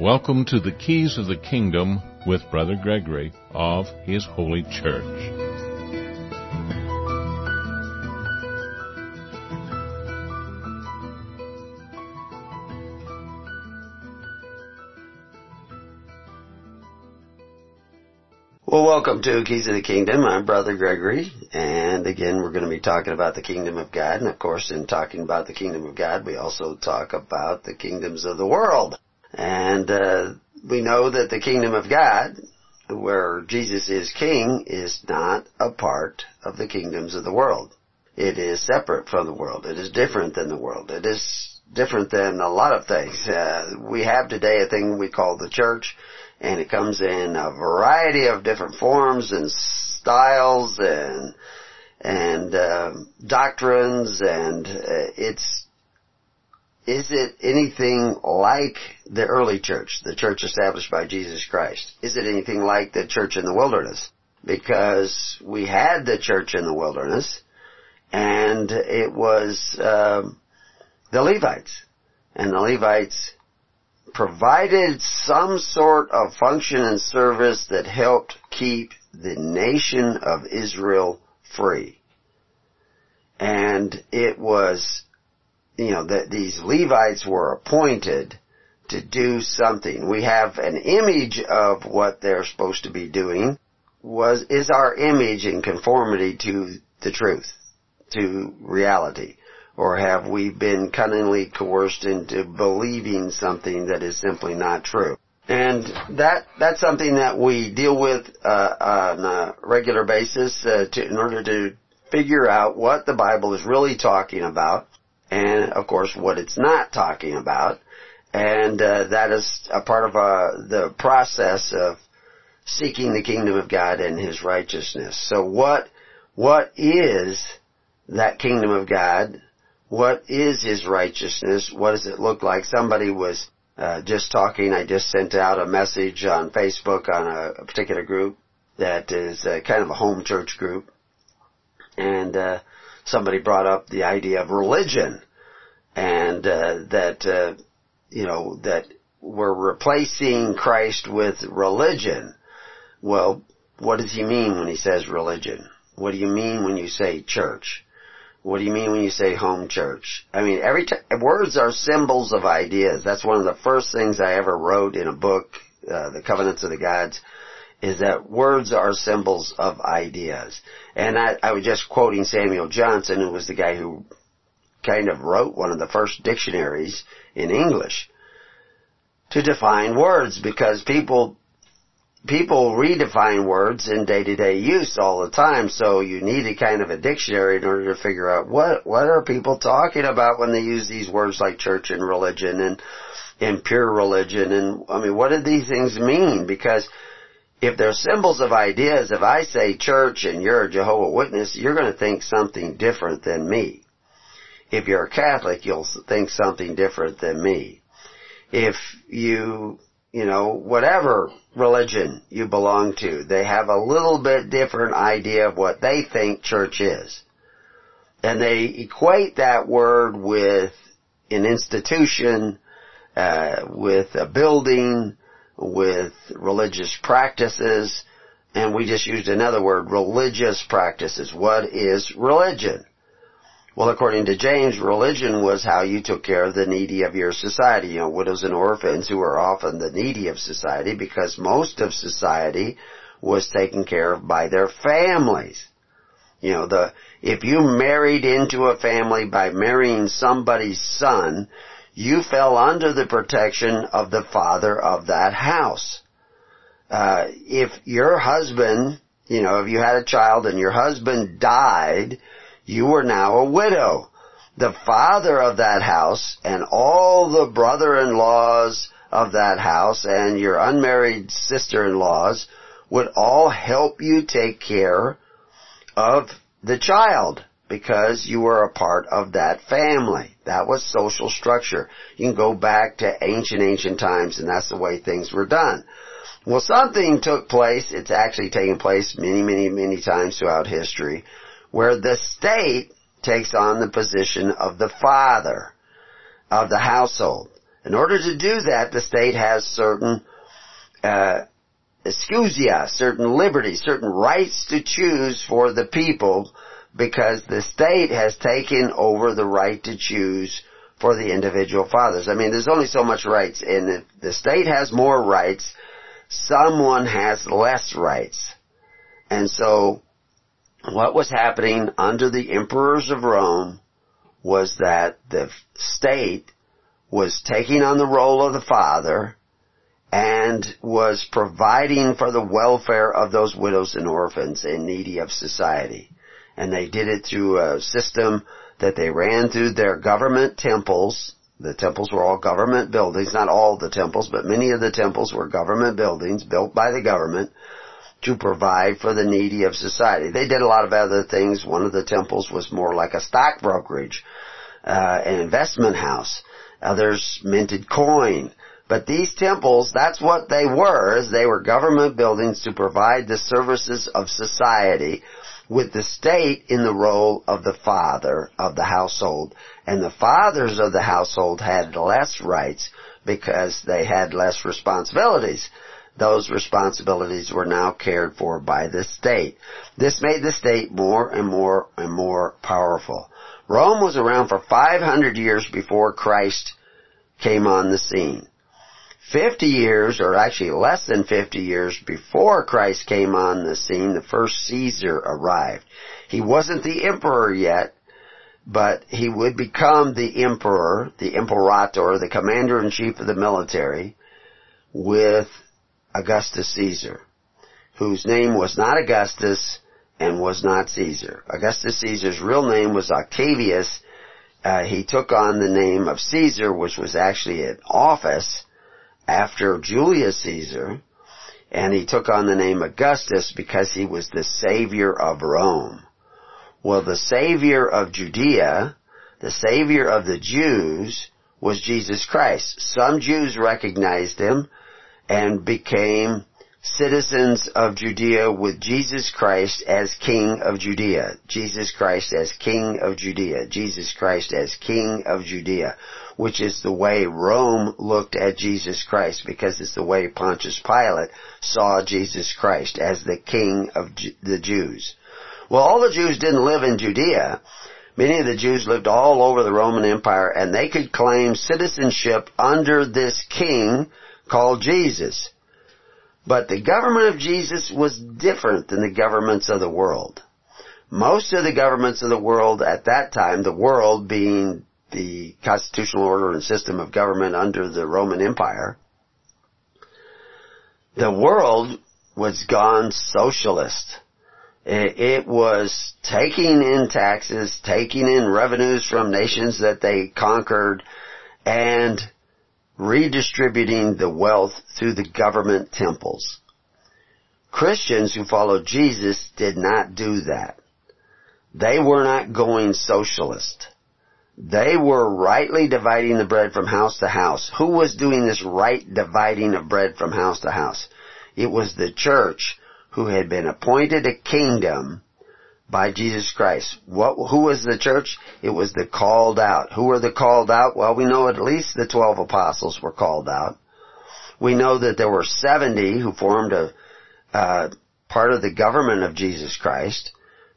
Welcome to the Keys of the Kingdom with Brother Gregory of His Holy Church. Well, welcome to Keys of the Kingdom. I'm Brother Gregory, and again, we're going to be talking about the Kingdom of God. And of course, in talking about the Kingdom of God, we also talk about the kingdoms of the world. And uh, we know that the Kingdom of God, where Jesus is King, is not a part of the kingdoms of the world. It is separate from the world. It is different than the world. It is different than a lot of things. Uh, we have today a thing we call the church and it comes in a variety of different forms and styles and and uh, doctrines and uh, it's is it anything like the early church, the church established by Jesus Christ? Is it anything like the church in the wilderness? Because we had the church in the wilderness, and it was um, the Levites, and the Levites provided some sort of function and service that helped keep the nation of Israel free. And it was, you know, that these Levites were appointed to do something. We have an image of what they're supposed to be doing was, is our image in conformity to the truth, to reality or have we been cunningly coerced into believing something that is simply not true? And that that's something that we deal with uh, on a regular basis uh, to, in order to figure out what the Bible is really talking about, and of course what it's not talking about, and uh, that is a part of uh, the process of seeking the kingdom of God and His righteousness. So what what is that kingdom of God what is his righteousness? What does it look like? Somebody was uh, just talking. I just sent out a message on Facebook on a, a particular group that is uh, kind of a home church group, and uh, somebody brought up the idea of religion, and uh, that uh, you know that we're replacing Christ with religion. Well, what does he mean when he says religion? What do you mean when you say church? What do you mean when you say home church? I mean, every time, words are symbols of ideas. That's one of the first things I ever wrote in a book, uh, The Covenants of the Gods, is that words are symbols of ideas. And I, I was just quoting Samuel Johnson, who was the guy who kind of wrote one of the first dictionaries in English to define words because people people redefine words in day-to-day use all the time, so you need a kind of a dictionary in order to figure out what what are people talking about when they use these words like church and religion and and pure religion and I mean what do these things mean? Because if they're symbols of ideas, if I say church and you're a Jehovah Witness, you're going to think something different than me. If you're a Catholic, you'll think something different than me. If you you know, whatever religion you belong to, they have a little bit different idea of what they think church is. And they equate that word with an institution, uh, with a building, with religious practices, and we just used another word, religious practices. What is religion? Well, according to James, religion was how you took care of the needy of your society, you know, widows and orphans who are often the needy of society because most of society was taken care of by their families. You know, the, if you married into a family by marrying somebody's son, you fell under the protection of the father of that house. Uh, if your husband, you know, if you had a child and your husband died, you were now a widow. The father of that house and all the brother-in-laws of that house and your unmarried sister-in-laws would all help you take care of the child because you were a part of that family. That was social structure. You can go back to ancient, ancient times and that's the way things were done. Well, something took place. It's actually taken place many, many, many times throughout history where the state takes on the position of the father of the household. In order to do that, the state has certain uh, exousia, certain liberties, certain rights to choose for the people because the state has taken over the right to choose for the individual fathers. I mean, there's only so much rights, and if the state has more rights, someone has less rights. And so, what was happening under the emperors of Rome was that the state was taking on the role of the father and was providing for the welfare of those widows and orphans and needy of society. And they did it through a system that they ran through their government temples. The temples were all government buildings, not all the temples, but many of the temples were government buildings built by the government to provide for the needy of society. They did a lot of other things. One of the temples was more like a stock brokerage, uh, an investment house. Others minted coin. But these temples, that's what they were, is they were government buildings to provide the services of society with the state in the role of the father of the household. And the fathers of the household had less rights because they had less responsibilities. Those responsibilities were now cared for by the state. This made the state more and more and more powerful. Rome was around for 500 years before Christ came on the scene. 50 years, or actually less than 50 years before Christ came on the scene, the first Caesar arrived. He wasn't the emperor yet, but he would become the emperor, the imperator, the commander-in-chief of the military, with Augustus Caesar, whose name was not Augustus and was not Caesar. Augustus Caesar's real name was Octavius. Uh, he took on the name of Caesar, which was actually an office, after Julius Caesar, and he took on the name Augustus because he was the savior of Rome. Well, the savior of Judea, the savior of the Jews, was Jesus Christ. Some Jews recognized him and became citizens of Judea with Jesus Christ as King of Judea. Jesus Christ as King of Judea. Jesus Christ as King of Judea which is the way Rome looked at Jesus Christ because it's the way Pontius Pilate saw Jesus Christ as the king of the Jews. Well, all the Jews didn't live in Judea. Many of the Jews lived all over the Roman Empire and they could claim citizenship under this king called Jesus. But the government of Jesus was different than the governments of the world. Most of the governments of the world at that time, the world being the constitutional order and system of government under the Roman Empire, the world was gone socialist. It was taking in taxes, taking in revenues from nations that they conquered, and redistributing the wealth through the government temples. Christians who followed Jesus did not do that. They were not going socialist. They were rightly dividing the bread from house to house. Who was doing this right dividing of bread from house to house? It was the church who had been appointed a kingdom by Jesus Christ. What, who was the church? It was the called out. Who were the called out? Well, we know at least the twelve apostles were called out. We know that there were seventy who formed a, uh, part of the government of Jesus Christ.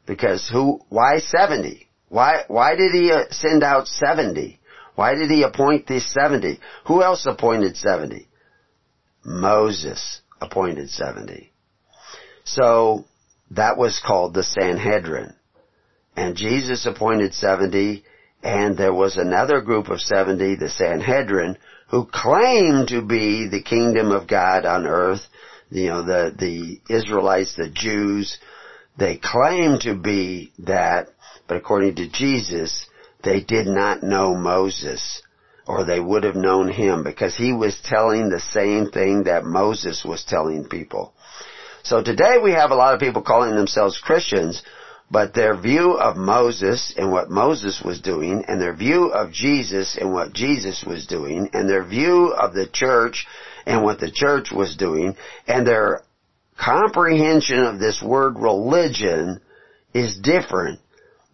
Because who, why seventy? Why, why did he uh, send out 70? Why did he appoint these 70? Who else appointed 70? Moses appointed 70. So, that was called the Sanhedrin. And Jesus appointed 70, and there was another group of 70, the Sanhedrin, who claimed to be the kingdom of God on earth. You know, the, the Israelites, the Jews, they claimed to be that, but according to Jesus, they did not know Moses, or they would have known him, because he was telling the same thing that Moses was telling people. So today we have a lot of people calling themselves Christians, but their view of Moses and what Moses was doing, and their view of Jesus and what Jesus was doing, and their view of the church and what the church was doing, and their comprehension of this word religion is different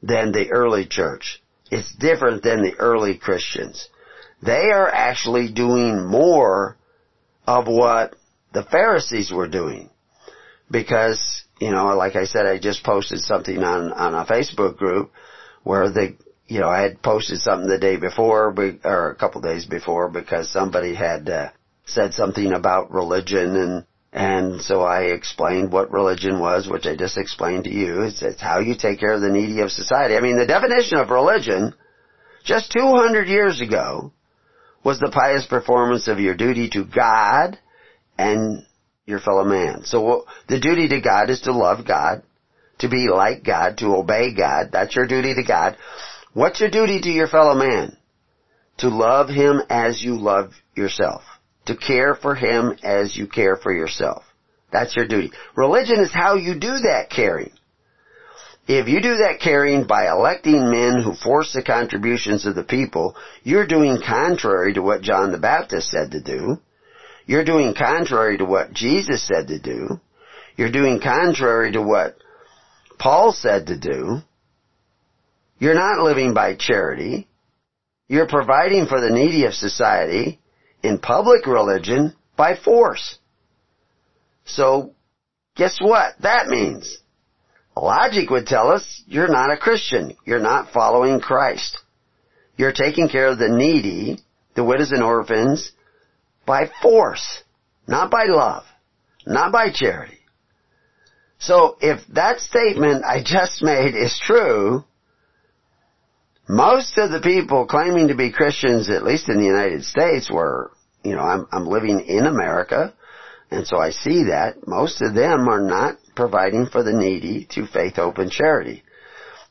than the early church. It's different than the early Christians. they are actually doing more of what the Pharisees were doing. Because, you know, like I said, I just posted something on, on a Facebook group where the, you know, I had posted something the day before, or a couple days before, because somebody had uh, said something about religion and and so I explained what religion was, which I just explained to you. It's, it's how you take care of the needy of society. I mean, the definition of religion, just 200 years ago, was the pious performance of your duty to God and your fellow man. So the duty to God is to love God, to be like God, to obey God. That's your duty to God. What's your duty to your fellow man? To love him as you love yourself to care for him as you care for yourself. That's your duty. Religion is how you do that caring. If you do that caring by electing men who force the contributions of the people, you're doing contrary to what John the Baptist said to do. You're doing contrary to what Jesus said to do. You're doing contrary to what Paul said to do. You're not living by charity. You're providing for the needy of society in public religion by force. So, guess what that means? Logic would tell us you're not a Christian. You're not following Christ. You're taking care of the needy, the widows and orphans, by force, not by love, not by charity. So if that statement I just made is true, most of the people claiming to be Christians, at least in the United States, were, you know, I'm, I'm living in America, and so I see that most of them are not providing for the needy through faith, hope, and charity.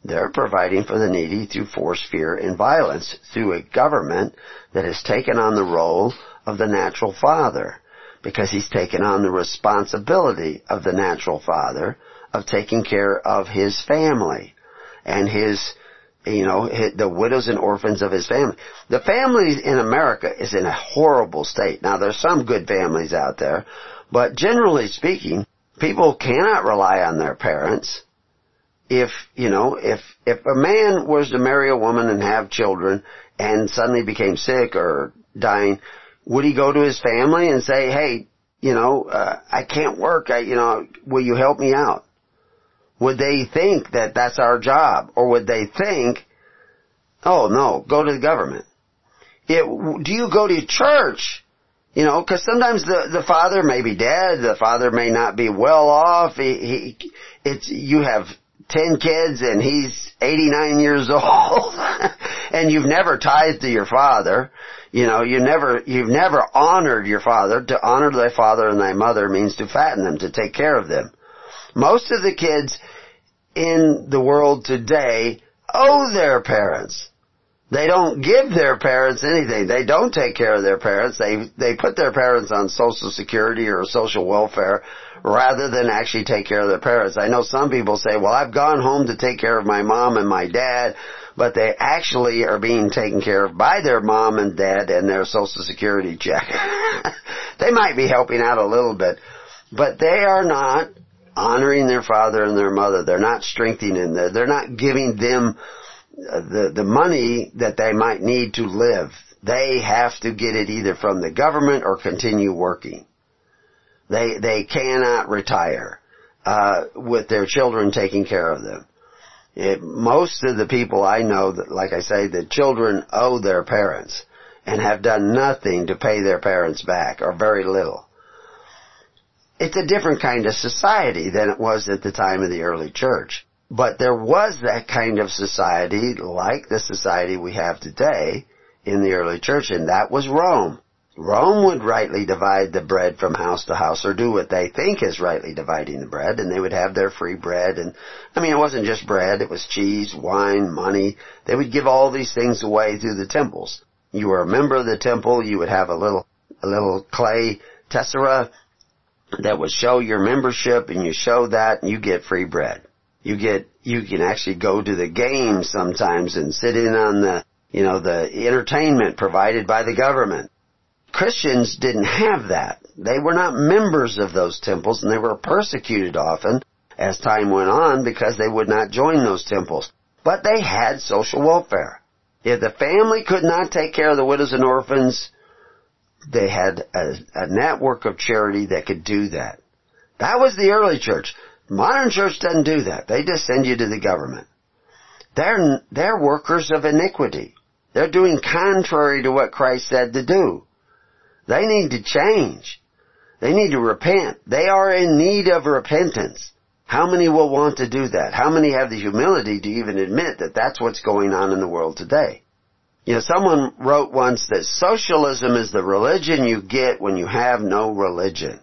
They're providing for the needy through force, fear, and violence through a government that has taken on the role of the natural father because he's taken on the responsibility of the natural father of taking care of his family and his you know, the widows and orphans of his family. The family in America is in a horrible state. Now there's some good families out there, but generally speaking, people cannot rely on their parents. If, you know, if, if a man was to marry a woman and have children and suddenly became sick or dying, would he go to his family and say, hey, you know, uh, I can't work, I, you know, will you help me out? Would they think that that's our job? Or would they think, oh no, go to the government? It, do you go to church? You know, cause sometimes the, the father may be dead, the father may not be well off, he, he it's, you have 10 kids and he's 89 years old and you've never tithed to your father. You know, you never, you've never honored your father. To honor thy father and thy mother means to fatten them, to take care of them. Most of the kids in the world today owe their parents. They don't give their parents anything. They don't take care of their parents. They, they put their parents on social security or social welfare rather than actually take care of their parents. I know some people say, well, I've gone home to take care of my mom and my dad, but they actually are being taken care of by their mom and dad and their social security check. they might be helping out a little bit, but they are not honoring their father and their mother. They're not strengthening them. They're not giving them uh, the, the money that they might need to live. They have to get it either from the government or continue working. They, they cannot retire, uh, with their children taking care of them. It, most of the people I know that, like I say, the children owe their parents and have done nothing to pay their parents back or very little it's a different kind of society than it was at the time of the early church. But there was that kind of society like the society we have today in the early church, and that was Rome. Rome would rightly divide the bread from house to house or do what they think is rightly dividing the bread and they would have their free bread and I mean it wasn't just bread, it was cheese, wine, money. They would give all these things away through the temples. You were a member of the temple, you would have a little a little clay tessera that would show your membership and you show that and you get free bread. You get, you can actually go to the games sometimes and sit in on the, you know, the entertainment provided by the government. Christians didn't have that. They were not members of those temples and they were persecuted often as time went on because they would not join those temples. But they had social welfare. If the family could not take care of the widows and orphans, they had a, a network of charity that could do that. That was the early church. Modern church doesn't do that. They just send you to the government. They're, they're workers of iniquity. They're doing contrary to what Christ said to do. They need to change. They need to repent. They are in need of repentance. How many will want to do that? How many have the humility to even admit that that's what's going on in the world today? You know, someone wrote once that socialism is the religion you get when you have no religion.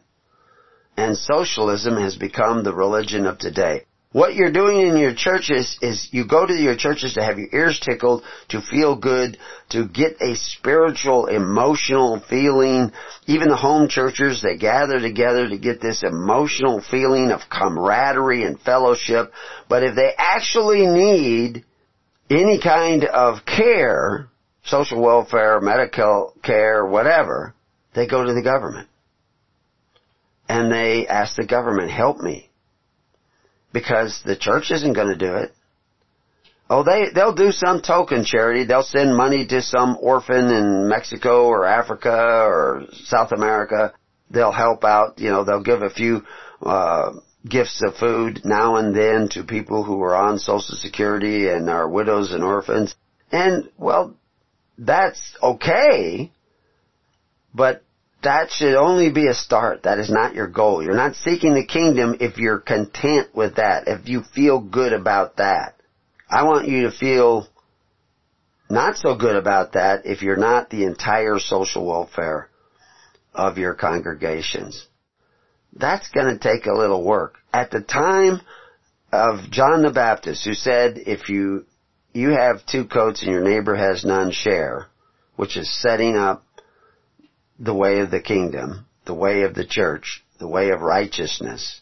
And socialism has become the religion of today. What you're doing in your churches is you go to your churches to have your ears tickled, to feel good, to get a spiritual, emotional feeling. Even the home churches, they gather together to get this emotional feeling of camaraderie and fellowship. But if they actually need any kind of care, social welfare, medical care, whatever, they go to the government. And they ask the government, help me because the church isn't going to do it. Oh, they, they'll do some token charity. They'll send money to some orphan in Mexico or Africa or South America. They'll help out, you know, they'll give a few, uh, gifts of food now and then to people who are on Social Security and are widows and orphans. And, well, that's okay, but that should only be a start. That is not your goal. You're not seeking the kingdom if you're content with that, if you feel good about that. I want you to feel not so good about that if you're not the entire social welfare of your congregations. That's gonna take a little work. At the time of John the Baptist, who said, if you, you have two coats and your neighbor has none, share, which is setting up the way of the kingdom, the way of the church, the way of righteousness.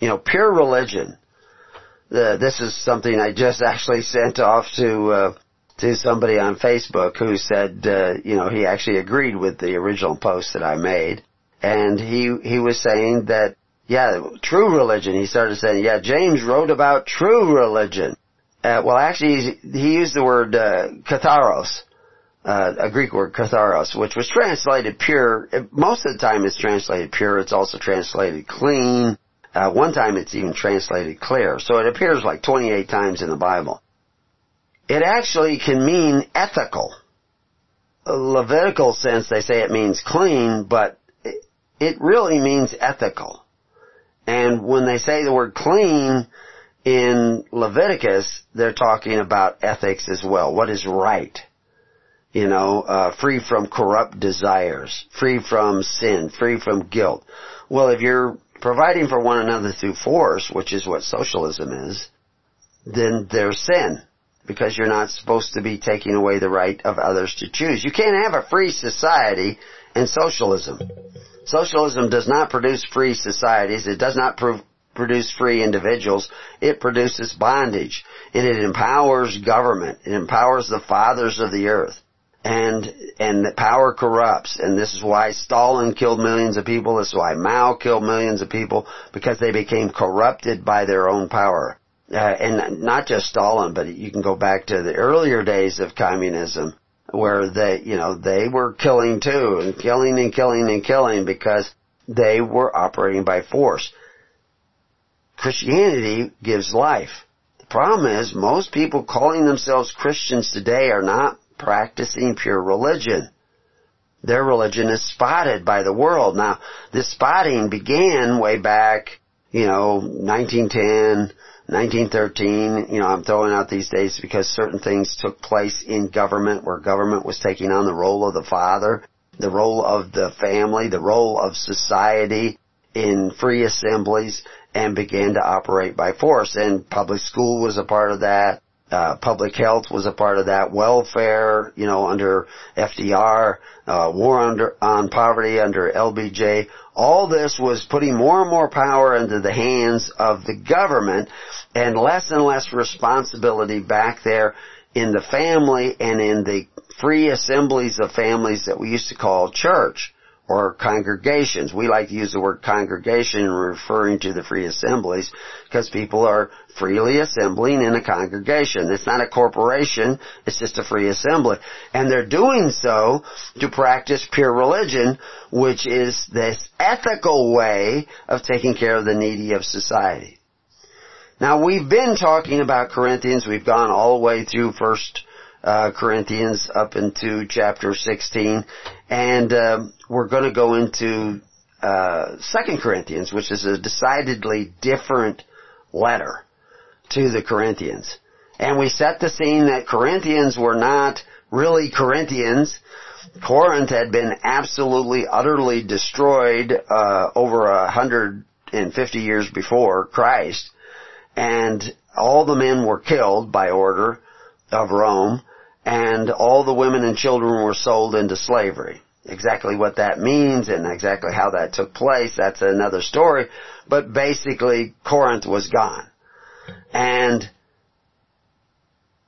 You know, pure religion. The, this is something I just actually sent off to uh, to somebody on Facebook who said, uh, you know, he actually agreed with the original post that I made, and he he was saying that, yeah, true religion. He started saying, yeah, James wrote about true religion. Uh, well, actually, he used the word uh, katharos, uh, a Greek word, katharos, which was translated pure. Most of the time it's translated pure. It's also translated clean. Uh, one time it's even translated clear. So it appears like 28 times in the Bible. It actually can mean ethical. Levitical sense, they say it means clean, but it, it really means ethical. And when they say the word clean in Leviticus, they're talking about ethics as well. What is right? You know, uh, free from corrupt desires, free from sin, free from guilt. Well, if you're providing for one another through force, which is what socialism is, then there's sin. Because you're not supposed to be taking away the right of others to choose. You can't have a free society and socialism. Socialism does not produce free societies. It does not produce free individuals. It produces bondage. And it empowers government. It empowers the fathers of the earth and and power corrupts. And this is why Stalin killed millions of people. This is why Mao killed millions of people because they became corrupted by their own power. Uh, and not just Stalin but you can go back to the earlier days of communism where they you know they were killing too and killing and killing and killing because they were operating by force. Christianity gives life. The problem is most people calling themselves Christians today are not practicing pure religion. Their religion is spotted by the world. Now, this spotting began way back, you know, 1910, 1913, you know, I'm throwing out these days because certain things took place in government where government was taking on the role of the father, the role of the family, the role of society in free assemblies and began to operate by force. And public school was a part of that uh, public health was a part of that. Welfare, you know, under FDR, uh, war under on poverty under LBJ. All this was putting more and more power into the hands of the government, and less and less responsibility back there in the family and in the free assemblies of families that we used to call church or congregations. We like to use the word congregation referring to the free assemblies because people are freely assembling in a congregation. It's not a corporation, it's just a free assembly. And they're doing so to practice pure religion, which is this ethical way of taking care of the needy of society. Now we've been talking about Corinthians, we've gone all the way through first uh, Corinthians up into chapter 16, and uh, we're going to go into uh, Second Corinthians, which is a decidedly different letter to the Corinthians. And we set the scene that Corinthians were not really Corinthians. Corinth had been absolutely, utterly destroyed uh, over a hundred and fifty years before Christ, and all the men were killed by order of Rome, and all the women and children were sold into slavery. Exactly what that means and exactly how that took place, that's another story, but basically Corinth was gone. And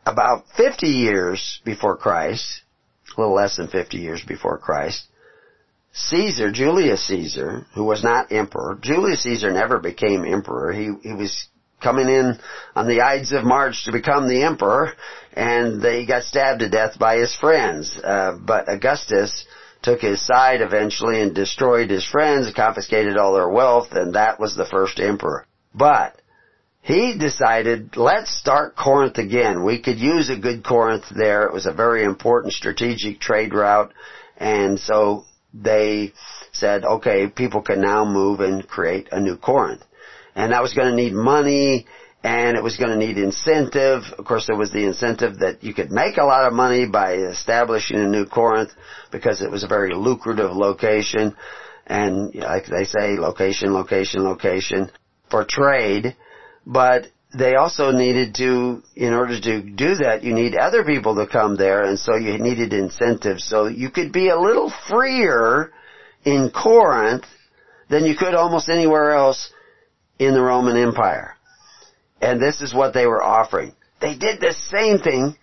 about 50 years before Christ, a little less than 50 years before Christ, Caesar, Julius Caesar, who was not emperor, Julius Caesar never became emperor. He, he was coming in on the Ides of March to become the emperor, and they got stabbed to death by his friends. Uh, but Augustus took his side eventually and destroyed his friends, confiscated all their wealth, and that was the first emperor. But he decided, let's start Corinth again. We could use a good Corinth there. It was a very important strategic trade route, and so they said, okay, people can now move and create a new Corinth and that was going to need money and it was going to need incentive. Of course, there was the incentive that you could make a lot of money by establishing a new Corinth because it was a very lucrative location. And like they say, location, location, location for trade. But they also needed to, in order to do that, you need other people to come there, and so you needed incentives. So you could be a little freer in Corinth than you could almost anywhere else in the Roman Empire. And this is what they were offering. They did the same thing.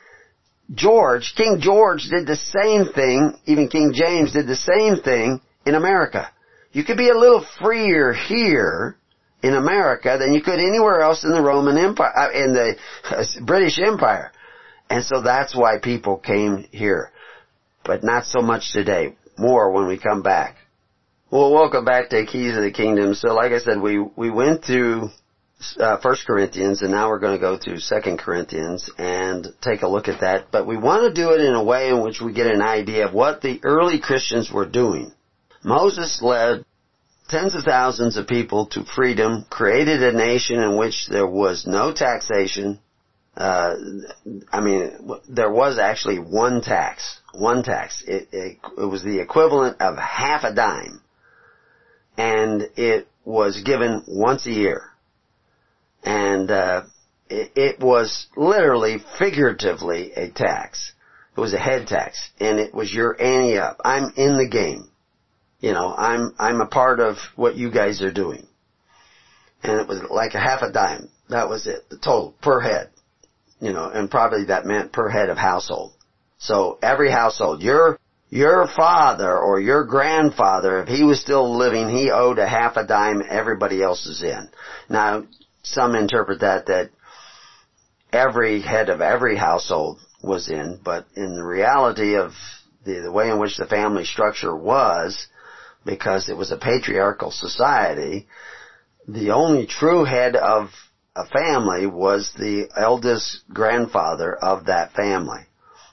George, King George did the same thing, even King James did the same thing in America. You could be a little freer here in America than you could anywhere else in the Roman Empire, uh, in the uh, British Empire. And so that's why people came here. But not so much today. More when we come back. Well, welcome back to Keys of the Kingdom. So, like I said, we we went through uh, First Corinthians, and now we're going to go to Second Corinthians and take a look at that. But we want to do it in a way in which we get an idea of what the early Christians were doing. Moses led tens of thousands of people to freedom, created a nation in which there was no taxation. Uh, I mean, there was actually one tax, one tax. It, it, it was the equivalent of half a dime and it was given once a year. And uh, it, it was literally, figuratively, a tax. It was a head tax, and it was your ante up. I'm in the game. You know, I'm I'm a part of what you guys are doing. And it was like a half a dime. That was it, the total per head. You know, and probably that meant per head of household. So every household, your your father or your grandfather, if he was still living, he owed a half a dime, everybody else is in. Now, some interpret that that every head of every household was in, but in the reality of the, the way in which the family structure was, because it was a patriarchal society, the only true head of a family was the eldest grandfather of that family.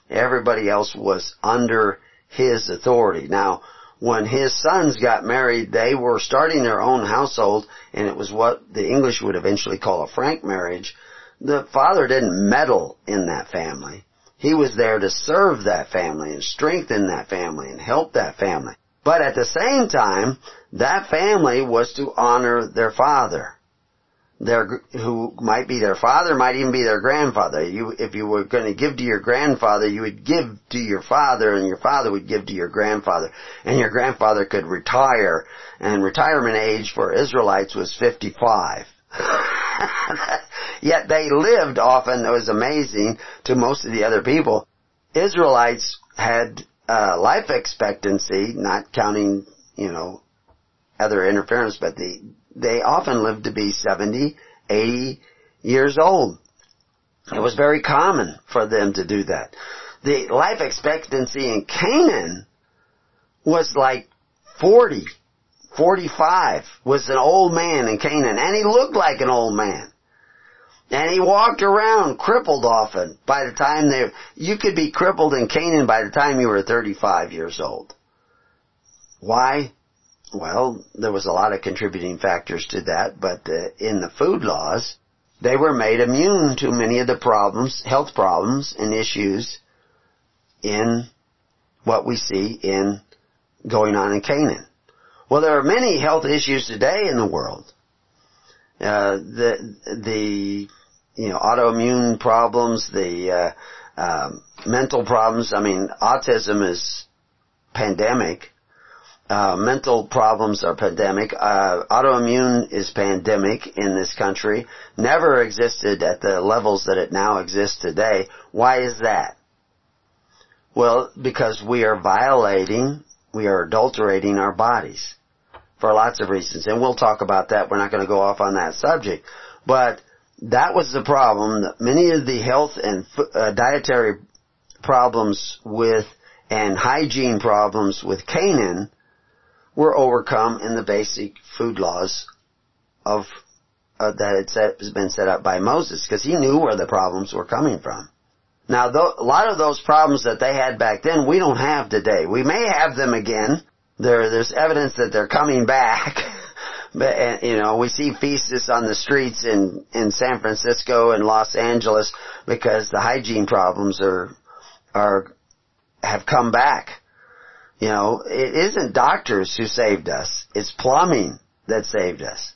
Everybody else was under his authority. Now, when his sons got married, they were starting their own household, and it was what the English would eventually call a frank marriage. The father didn't meddle in that family. He was there to serve that family and strengthen that family and help that family. But at the same time, that family was to honor their father their who might be their father, might even be their grandfather. You, if you were going to give to your grandfather, you would give to your father, and your father would give to your grandfather, and your grandfather could retire. And retirement age for Israelites was fifty-five. Yet they lived often. It was amazing to most of the other people. Israelites had uh, life expectancy, not counting you know, other interference, but they, they often lived to be 70, 80 years old. It was very common for them to do that. The life expectancy in Canaan was like 40, 45 was an old man in Canaan and he looked like an old man. And he walked around crippled often by the time they, you could be crippled in Canaan by the time you were 35 years old. Why? Well, there was a lot of contributing factors to that, but uh, in the food laws, they were made immune to many of the problems, health problems and issues in what we see in going on in Canaan. Well, there are many health issues today in the world. Uh, the the you know autoimmune problems, the uh, um, mental problems. I mean, autism is pandemic. Uh, mental problems are pandemic. Uh, autoimmune is pandemic in this country. Never existed at the levels that it now exists today. Why is that? Well, because we are violating, we are adulterating our bodies for lots of reasons. And we'll talk about that. We're not going to go off on that subject. But that was the problem. Many of the health and uh, dietary problems with and hygiene problems with Canaan were overcome in the basic food laws of uh, that had set, been set up by Moses because he knew where the problems were coming from. Now, th- a lot of those problems that they had back then, we don't have today. We may have them again. There, there's evidence that they're coming back. but, you know, we see feasts on the streets in, in San Francisco and Los Angeles because the hygiene problems are, are, have come back. You know, it isn't doctors who saved us. It's plumbing that saved us.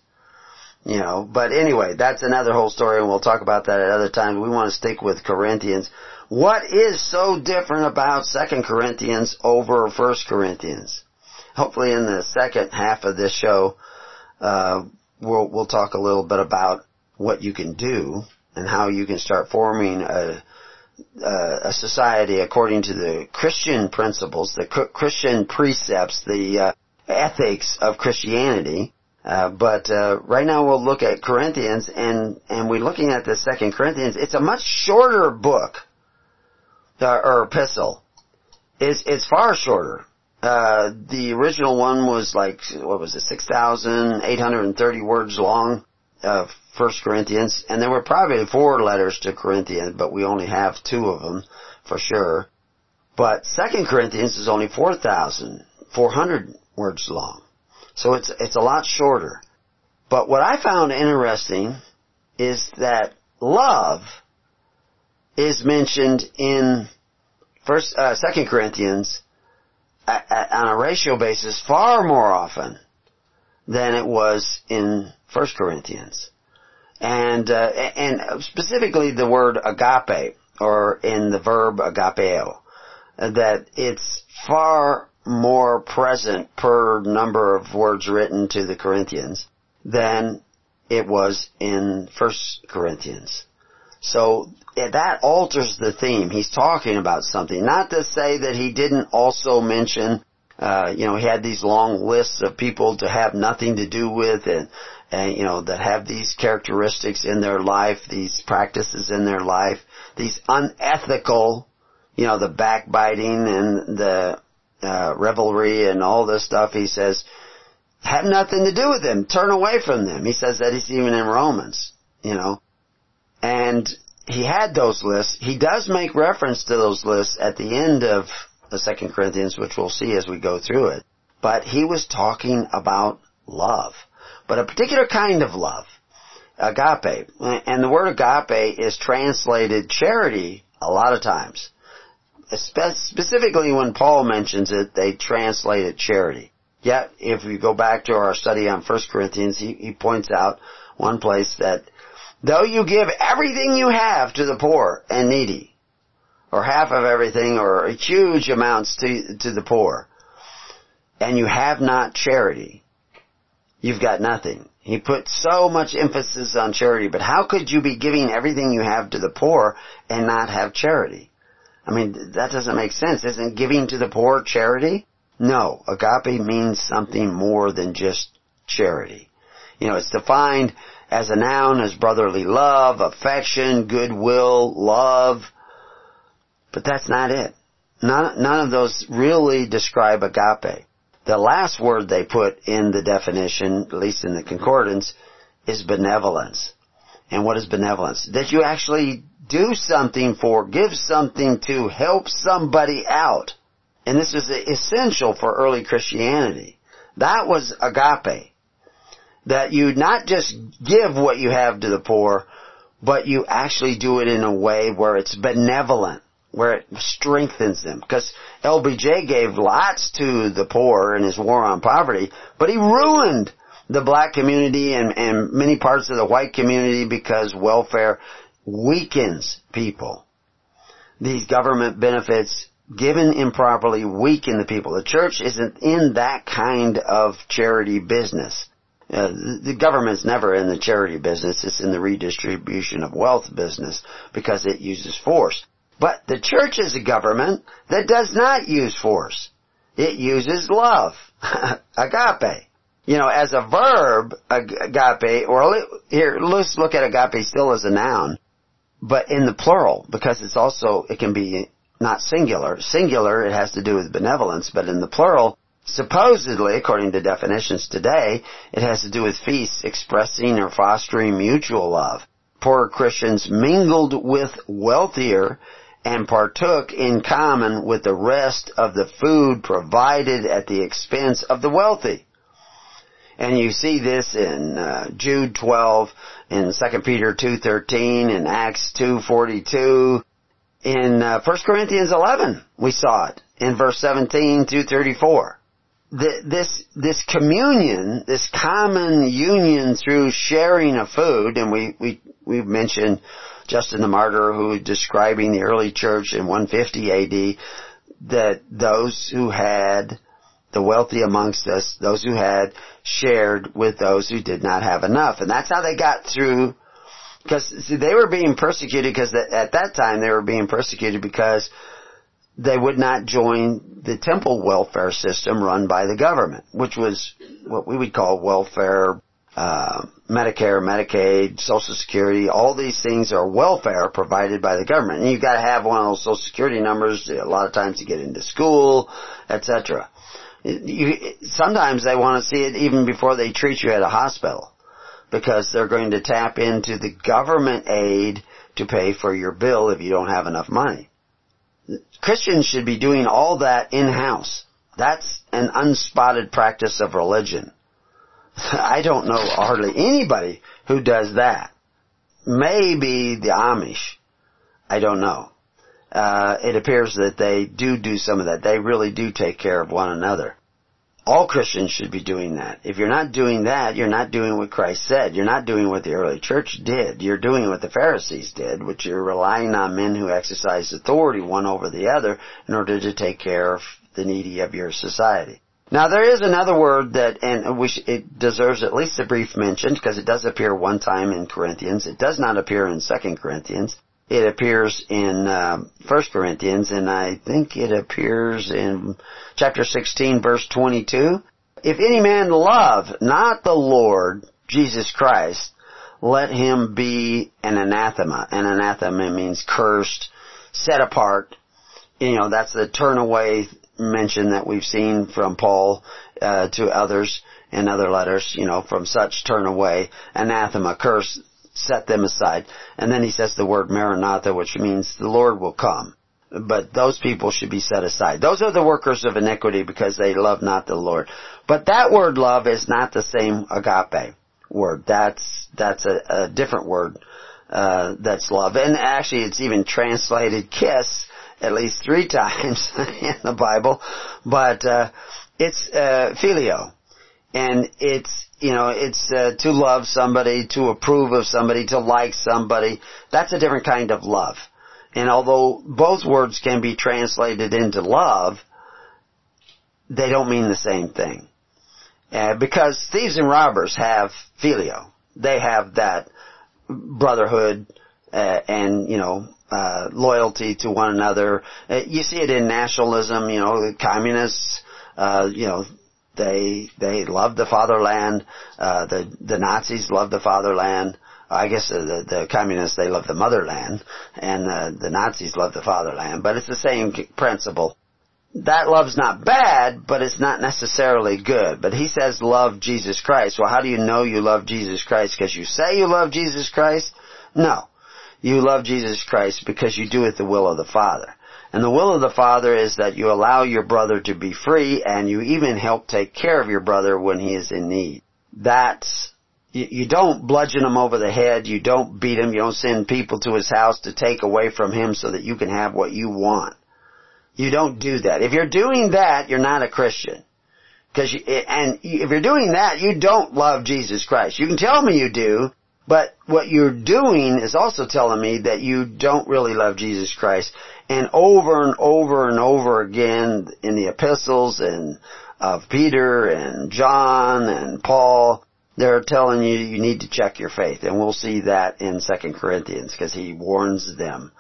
You know, but anyway, that's another whole story and we'll talk about that at other times. We want to stick with Corinthians. What is so different about 2 Corinthians over 1 Corinthians? Hopefully in the second half of this show, uh, we'll, we'll talk a little bit about what you can do and how you can start forming a, uh, a society according to the Christian principles, the Christian precepts, the uh, ethics of Christianity. Uh, but uh, right now we'll look at Corinthians, and and we're looking at the Second Corinthians. It's a much shorter book uh, or epistle. It's it's far shorter. Uh, the original one was like what was it, six thousand eight hundred and thirty words long. First Corinthians, and there were probably four letters to Corinthians, but we only have two of them for sure. But Second Corinthians is only 4,400 words long. So it's, it's a lot shorter. But what I found interesting is that love is mentioned in first, uh, Second Corinthians on a ratio basis far more often than it was in First Corinthians and uh, and specifically the word agape or in the verb agapeo that it's far more present per number of words written to the Corinthians than it was in First Corinthians. So that alters the theme. He's talking about something. Not to say that he didn't also mention, uh, you know, he had these long lists of people to have nothing to do with and and you know that have these characteristics in their life, these practices in their life, these unethical, you know, the backbiting and the uh, revelry and all this stuff. He says have nothing to do with them. Turn away from them. He says that he's even in Romans, you know, and he had those lists. He does make reference to those lists at the end of the Second Corinthians, which we'll see as we go through it. But he was talking about love but a particular kind of love, agape. And the word agape is translated charity a lot of times. Specifically when Paul mentions it, they translate it charity. Yet, if we go back to our study on 1 Corinthians, he, he points out one place that though you give everything you have to the poor and needy, or half of everything, or huge amounts to, to the poor, and you have not charity, you've got nothing. He put so much emphasis on charity, but how could you be giving everything you have to the poor and not have charity? I mean, that doesn't make sense. Isn't giving to the poor charity? No, agape means something more than just charity. You know, it's defined as a noun as brotherly love, affection, goodwill, love, but that's not it. None, none of those really describe agape. The last word they put in the definition, at least in the concordance, is benevolence. And what is benevolence? That you actually do something for, give something to help somebody out. And this is essential for early Christianity. That was agape. That you not just give what you have to the poor, but you actually do it in a way where it's benevolent, where it strengthens them. Because LBJ gave lots to the poor in his war on poverty, but he ruined the black community and, and many parts of the white community because welfare weakens people. These government benefits given improperly weaken the people. The church isn't in that kind of charity business. Uh, the government's never in the charity business. It's in the redistribution of wealth business because it uses force. But the church is a government that does not use force. It uses love. agape you know, as a verb, agape, or here, let's look at agape still as a noun, but in the plural, because it's also, it can be not singular. Singular, it has to do with benevolence, but in the plural, supposedly, according to definitions today, it has to do with feasts expressing or fostering mutual love. Poor Christians mingled with wealthier and partook in common with the rest of the food provided at the expense of the wealthy. And you see this in uh, Jude 12, in 2 Peter 2.13, in Acts 2.42, in uh, 1 Corinthians 11, we saw it, in verse 17 through 34. The, this, this communion, this common union through sharing of food, and we, we, we mentioned Justin the Martyr who describing the early church in 150 AD, that those who had the wealthy amongst us, those who had shared with those who did not have enough. And that's how they got through, because they were being persecuted because at that time they were being persecuted because they would not join the temple welfare system run by the government, which was what we would call welfare, uh, Medicare, Medicaid, Social Security, all these things are welfare provided by the government. And you've got to have one of those Social Security numbers a lot of times to get into school, etc. You, sometimes they want to see it even before they treat you at a hospital because they're going to tap into the government aid to pay for your bill if you don't have enough money. Christians should be doing all that in-house. That's an unspotted practice of religion. I don't know hardly anybody who does that. Maybe the Amish. I don't know uh, it appears that they do do some of that. They really do take care of one another. All Christians should be doing that. If you're not doing that, you're not doing what Christ said. You're not doing what the early church did. You're doing what the Pharisees did, which you're relying on men who exercise authority one over the other in order to take care of the needy of your society. Now there is another word that, and which it deserves at least a brief mention because it does appear one time in Corinthians. It does not appear in Second Corinthians it appears in uh, 1 Corinthians, and I think it appears in chapter 16, verse 22. If any man love not the Lord Jesus Christ, let him be an anathema. An anathema means cursed, set apart. You know, that's the turn away mention that we've seen from Paul uh, to others in other letters. You know, from such turn away, anathema, curse set them aside. And then he says the word Maranatha, which means the Lord will come. But those people should be set aside. Those are the workers of iniquity because they love not the Lord. But that word love is not the same agape word. That's, that's a, a different word, uh, that's love. And actually it's even translated kiss at least three times in the Bible. But, uh, it's, uh, phileo. And it's, you know, it's uh, to love somebody, to approve of somebody, to like somebody. That's a different kind of love. And although both words can be translated into love, they don't mean the same thing. Uh, because thieves and robbers have phileo. They have that brotherhood uh, and, you know, uh, loyalty to one another. Uh, you see it in nationalism, you know, the communists Uh, you know, they they love the fatherland. Uh, the the Nazis love the fatherland. I guess the, the, communists they love the motherland, and uh, the Nazis love the fatherland. But it's the same principle. That love's not bad, but it's not necessarily good. But he says love Jesus Christ. Well, how do you know you love Jesus Christ? Because you say you love Jesus Christ? No. You love Jesus Christ because you do it the will of the Father. And the will of the Father is that you allow your brother to be free and you even help take care of your brother when he is in need. That's, you, you don't bludgeon him over the head, you don't beat him, you don't send people to his house to take away from him so that you can have what you want. You don't do that. If you're doing that, you're not a Christian. Cause you, and if you're doing that, you don't love Jesus Christ. You can tell me you do, but what you're doing is also telling me that you don't really love Jesus Christ. And over and over and over again in the epistles and of Peter and John and Paul, they're telling you you need to check your faith. And we'll see that in 2 Corinthians because he warns them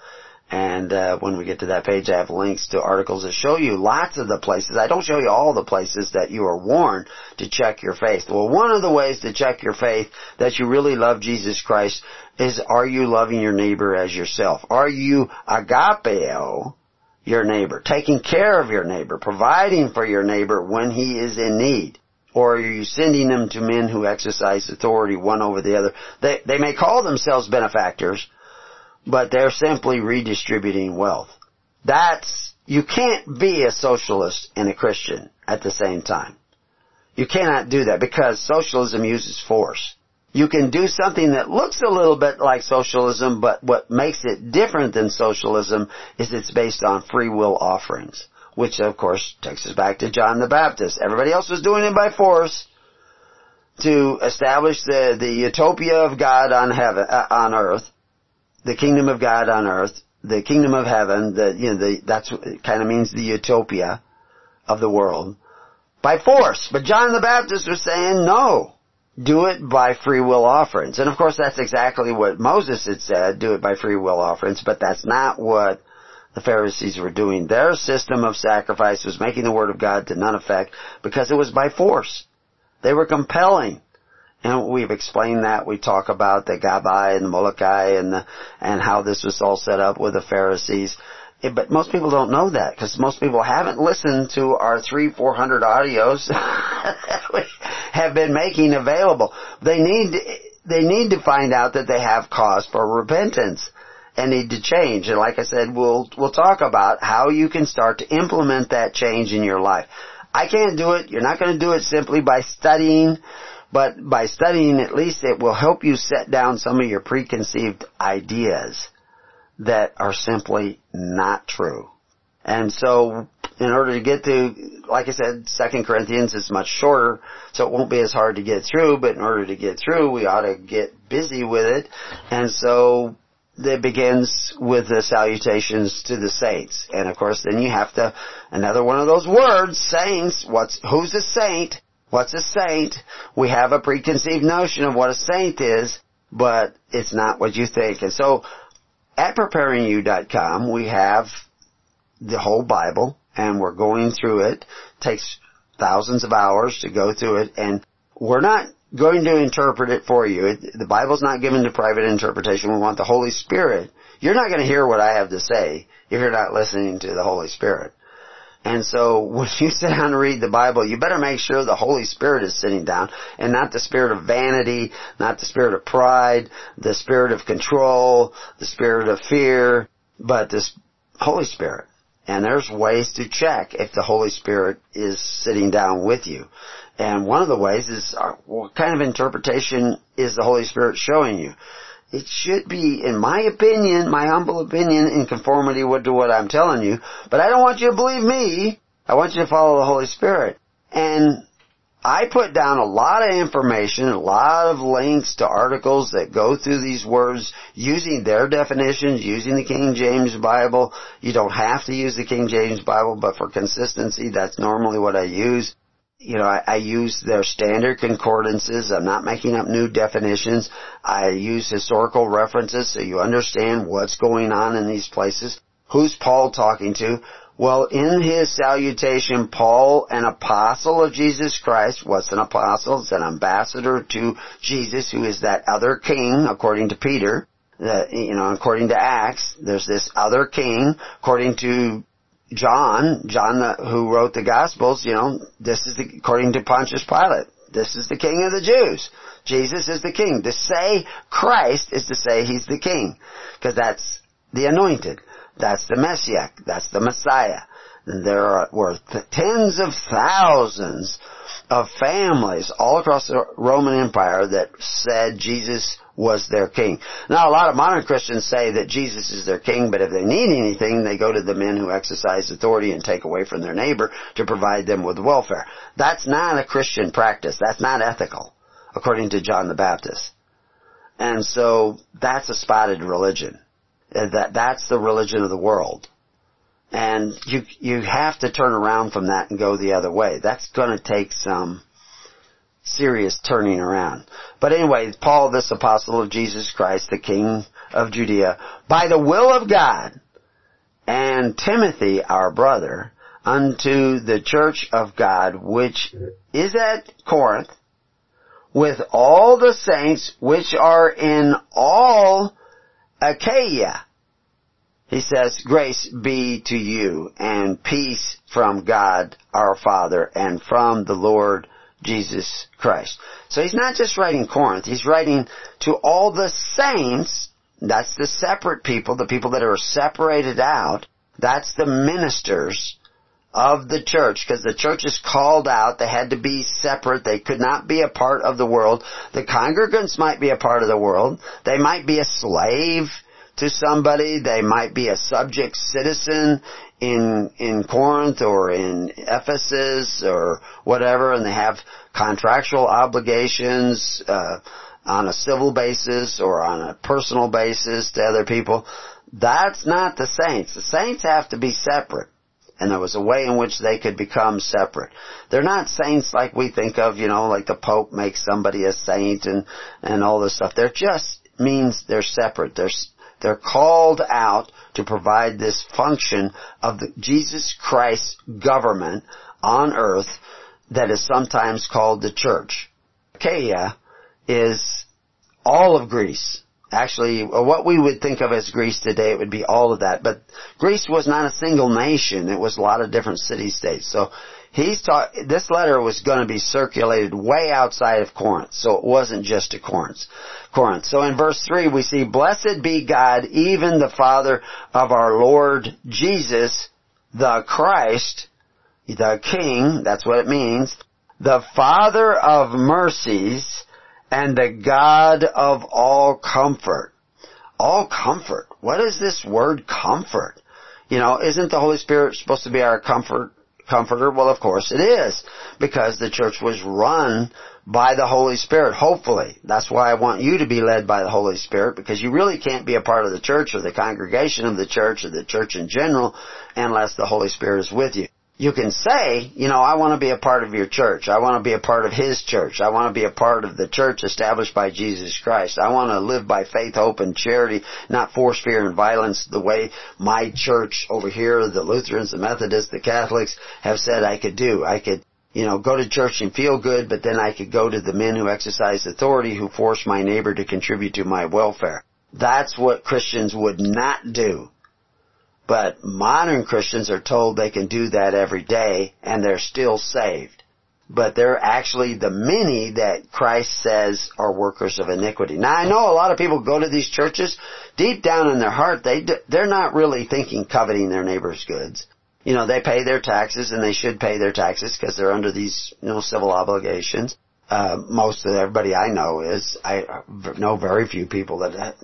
and uh, when we get to that page, I have links to articles that show you lots of the places. I don't show you all the places that you are warned to check your faith. Well, one of the ways to check your faith that you really love Jesus Christ is are you loving your neighbor as yourself? Are you agapeo your neighbor, taking care of your neighbor, providing for your neighbor when he is in need? Or are you sending them to men who exercise authority one over the other? They, they may call themselves benefactors, but they're simply redistributing wealth. That's, you can't be a socialist and a Christian at the same time. You cannot do that because socialism uses force. You can do something that looks a little bit like socialism, but what makes it different than socialism is it's based on free will offerings, which of course takes us back to John the Baptist. Everybody else was doing it by force to establish the, the utopia of God on heaven, uh, on earth the kingdom of God on earth, the kingdom of heaven, the, you know, the, that's, kind of means the utopia of the world, by force. But John the Baptist was saying, no, do it by free will offerings. And of course that's exactly what Moses had said, do it by free will offerings, but that's not what the Pharisees were doing. Their system of sacrifice was making the word of God to none effect because it was by force. They were compelling and we've explained that. We talk about the Gabbai and the Molokai and the, and how this was all set up with the Pharisees. It, but most people don't know that because most people haven't listened to our three, four hundred audios that we have been making available. They need, they need to find out that they have cause for repentance and need to change. And like I said, we'll, we'll talk about how you can start to implement that change in your life. I can't do it. You're not going to do it simply by studying but by studying at least it will help you set down some of your preconceived ideas that are simply not true. And so, in order to get to, like I said, Second Corinthians is much shorter, so it won't be as hard to get through, but in order to get through, we ought to get busy with it. And so, it begins with the salutations to the saints. And of course, then you have to, another one of those words, saints, what's, who's a saint? What's a saint? We have a preconceived notion of what a saint is, but it's not what you think. And so, at preparingyou.com, we have the whole Bible, and we're going through it. it. Takes thousands of hours to go through it, and we're not going to interpret it for you. It, the Bible's not given to private interpretation. We want the Holy Spirit. You're not going to hear what I have to say if you're not listening to the Holy Spirit. And so when you sit down to read the Bible, you better make sure the Holy Spirit is sitting down and not the spirit of vanity, not the spirit of pride, the spirit of control, the spirit of fear, but this Holy Spirit. And there's ways to check if the Holy Spirit is sitting down with you. And one of the ways is uh, what kind of interpretation is the Holy Spirit showing you? It should be, in my opinion, my humble opinion, in conformity to what I'm telling you. But I don't want you to believe me. I want you to follow the Holy Spirit. And I put down a lot of information, a lot of links to articles that go through these words using their definitions, using the King James Bible. You don't have to use the King James Bible, but for consistency, that's normally what I use you know, I, I, use their standard concordances. I'm not making up new definitions. I use historical references so you understand what's going on in these places. Who's Paul talking to? Well, in his salutation, Paul, an apostle of Jesus Christ, what's an apostle? It's an ambassador to Jesus, who is that other king, according to Peter. You know, according to Acts, there's this other king. According to John, John the, who wrote the Gospels, you know, this is the, according to Pontius Pilate. This is the king of the Jews. Jesus is the king. To say Christ is to say he's the king. Because that's the anointed. That's the Messiah. That's the Messiah. And there are, were tens of thousands of families all across the Roman Empire that said Jesus was their king. Now a lot of modern Christians say that Jesus is their king, but if they need anything, they go to the men who exercise authority and take away from their neighbor to provide them with welfare. That's not a Christian practice. That's not ethical, according to John the Baptist. And so that's a spotted religion. That that's the religion of the world. And you you have to turn around from that and go the other way. That's going to take some serious turning around. But anyway, Paul, this apostle of Jesus Christ, the King of Judea, by the will of God, and Timothy, our brother, unto the church of God, which is at Corinth, with all the saints which are in all Achaia. He says, grace be to you and peace from God our Father and from the Lord Jesus Christ. So he's not just writing Corinth, he's writing to all the saints, that's the separate people, the people that are separated out, that's the ministers of the church, because the church is called out, they had to be separate, they could not be a part of the world. The congregants might be a part of the world, they might be a slave to somebody, they might be a subject citizen in in Corinth or in Ephesus or whatever, and they have contractual obligations uh, on a civil basis or on a personal basis to other people. That's not the saints. The saints have to be separate. And there was a way in which they could become separate. They're not saints like we think of, you know, like the Pope makes somebody a saint and, and all this stuff. They're just means they're separate. They're, they're called out to provide this function of the Jesus Christ's government on earth that is sometimes called the church. Achaia is all of Greece. Actually, uh, what we would think of as Greece today, it would be all of that. But Greece was not a single nation. It was a lot of different city-states. So he's taught, this letter was going to be circulated way outside of Corinth. So it wasn't just to Corinth. Corinth. So in verse 3 we see, Blessed be God, even the Father of our Lord Jesus, the Christ, the King, that's what it means, the Father of mercies, and the God of all comfort. All comfort. What is this word comfort? You know, isn't the Holy Spirit supposed to be our comfort, comforter? Well, of course it is. Because the church was run by the Holy Spirit, hopefully. That's why I want you to be led by the Holy Spirit, because you really can't be a part of the church or the congregation of the church or the church in general unless the Holy Spirit is with you. You can say, you know, I want to be a part of your church. I want to be a part of His church. I want to be a part of the church established by Jesus Christ. I want to live by faith, hope, and charity, not force, fear, and violence the way my church over here, the Lutherans, the Methodists, the Catholics have said I could do. I could you know, go to church and feel good, but then I could go to the men who exercise authority who force my neighbor to contribute to my welfare. That's what Christians would not do. But modern Christians are told they can do that every day and they're still saved. But they're actually the many that Christ says are workers of iniquity. Now I know a lot of people go to these churches, deep down in their heart, they, they're not really thinking coveting their neighbor's goods you know, they pay their taxes and they should pay their taxes because they're under these, you know, civil obligations. Uh, most of everybody I know is, I know very few people that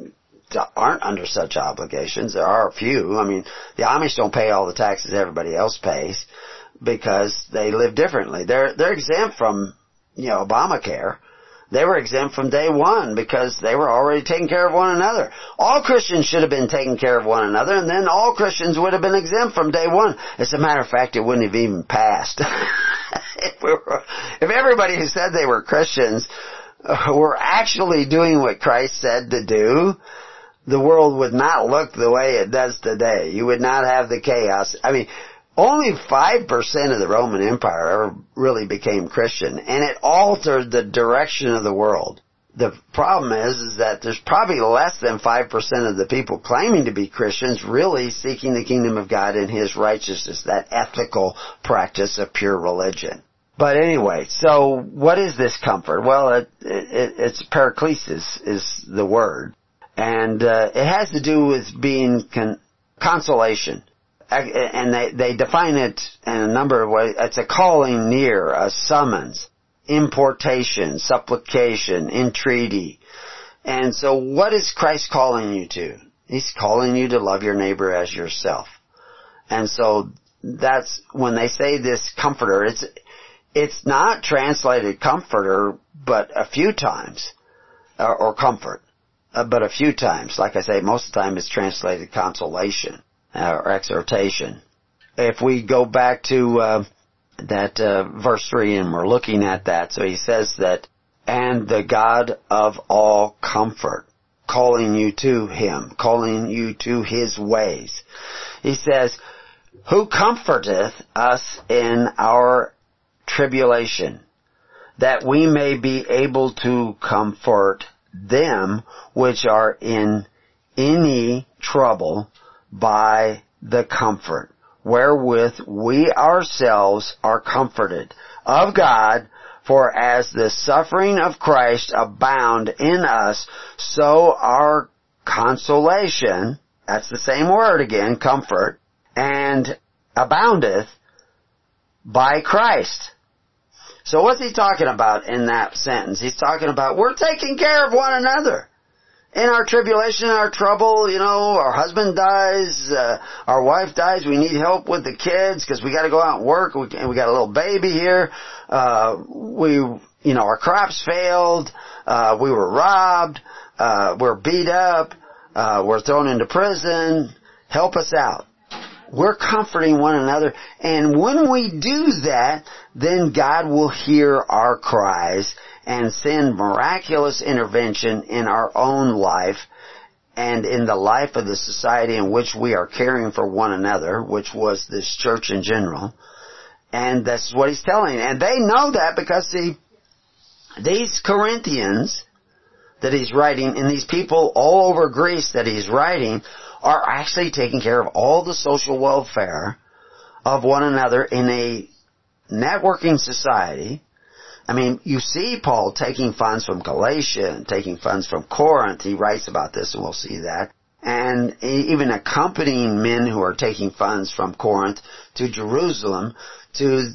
aren't under such obligations. There are a few. I mean, the Amish don't pay all the taxes everybody else pays because they live differently. They're, they're exempt from, you know, Obamacare they were exempt from day one because they were already taking care of one another. All Christians should have been taking care of one another and then all Christians would have been exempt from day one. As a matter of fact, it wouldn't have even passed. if, we were, if everybody who said they were Christians uh, were actually doing what Christ said to do, the world would not look the way it does today. You would not have the chaos. I mean, only 5% of the Roman Empire ever really became Christian, and it altered the direction of the world. The problem is, is that there's probably less than 5% of the people claiming to be Christians really seeking the kingdom of God and His righteousness, that ethical practice of pure religion. But anyway, so what is this comfort? Well, it, it, it's paraklesis is the word. And uh, it has to do with being con- consolation and they, they define it in a number of ways. It's a calling near, a summons, importation, supplication, entreaty. And so what is Christ calling you to? He's calling you to love your neighbor as yourself. And so that's when they say this comforter, it's, it's not translated comforter, but a few times, or, or comfort, uh, but a few times. Like I say, most of the time it's translated consolation or exhortation. If we go back to uh, that uh, verse 3 and we're looking at that, so he says that, and the God of all comfort, calling you to him, calling you to his ways. He says, who comforteth us in our tribulation, that we may be able to comfort them which are in any trouble by the comfort wherewith we ourselves are comforted of God, for as the suffering of Christ abound in us, so our consolation, that's the same word again, comfort, and aboundeth by Christ. So what's he talking about in that sentence? He's talking about we're taking care of one another in our tribulation, our trouble, you know, our husband dies, uh, our wife dies, we need help with the kids because we got to go out and work, we, we got a little baby here, uh, we, you know, our crops failed, uh, we were robbed, uh, we're beat up, uh, we're thrown into prison, help us out. We're comforting one another, and when we do that, then God will hear our cries and send miraculous intervention in our own life and in the life of the society in which we are caring for one another, which was this church in general. And that's what he's telling. And they know that because see, these Corinthians that he's writing and these people all over Greece that he's writing are actually taking care of all the social welfare of one another in a networking society I mean, you see Paul taking funds from Galatia and taking funds from Corinth. He writes about this and we'll see that. And even accompanying men who are taking funds from Corinth to Jerusalem to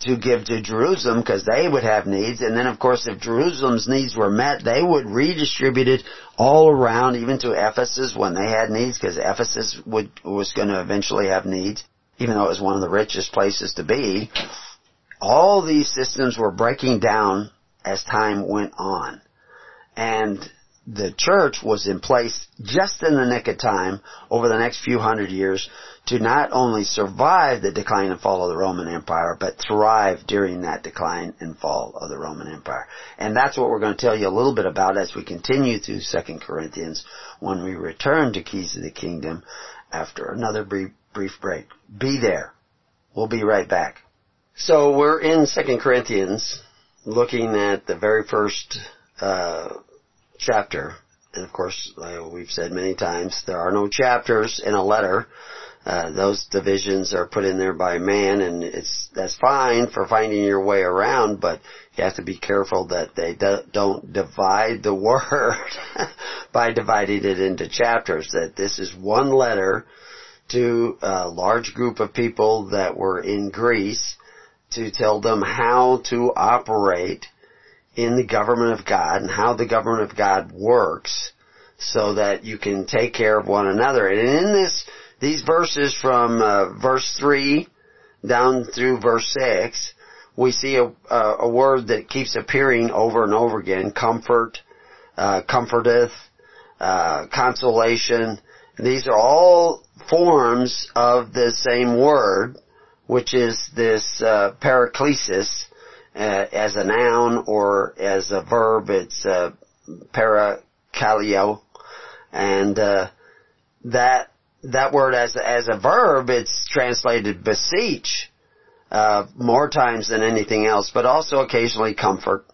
to give to Jerusalem because they would have needs. And then of course if Jerusalem's needs were met, they would redistribute it all around, even to Ephesus when they had needs because Ephesus would, was going to eventually have needs, even though it was one of the richest places to be all these systems were breaking down as time went on. And the church was in place just in the nick of time over the next few hundred years to not only survive the decline and fall of the Roman Empire, but thrive during that decline and fall of the Roman Empire. And that's what we're going to tell you a little bit about as we continue through 2 Corinthians when we return to Keys of the Kingdom after another brief, brief break. Be there. We'll be right back. So we're in Second Corinthians, looking at the very first uh, chapter, and of course, like we've said many times, there are no chapters in a letter. Uh, those divisions are put in there by man, and it's that's fine for finding your way around, but you have to be careful that they do, don't divide the word by dividing it into chapters. That this is one letter to a large group of people that were in Greece to tell them how to operate in the government of God and how the government of God works so that you can take care of one another. And in this, these verses from uh, verse 3 down through verse 6, we see a, a, a, word that keeps appearing over and over again, comfort, uh, comforteth, uh, consolation. These are all forms of the same word which is this uh, paraklesis uh, as a noun or as a verb. It's uh, parakaleo, and uh, that that word as as a verb, it's translated beseech uh, more times than anything else, but also occasionally comfort,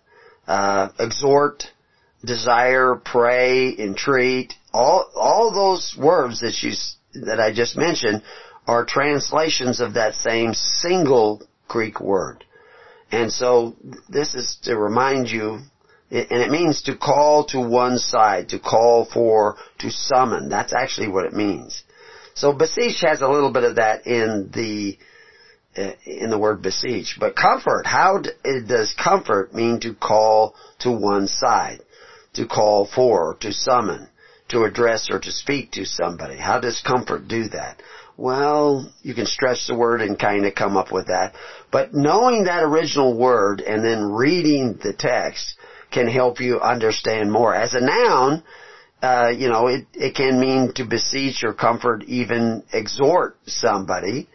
uh, exhort, desire, pray, entreat. All all those words that you that I just mentioned are translations of that same single Greek word. And so this is to remind you, and it means to call to one side, to call for, to summon. That's actually what it means. So beseech has a little bit of that in the uh, in the word beseech. But comfort, how does comfort mean to call to one side? To call for, to summon, to address or to speak to somebody? How does comfort do that? Well, you can stretch the word and kind of come up with that. But knowing that original word and then reading the text can help you understand more. As a noun, uh, you know, it, it can mean to beseech or comfort, even exhort somebody.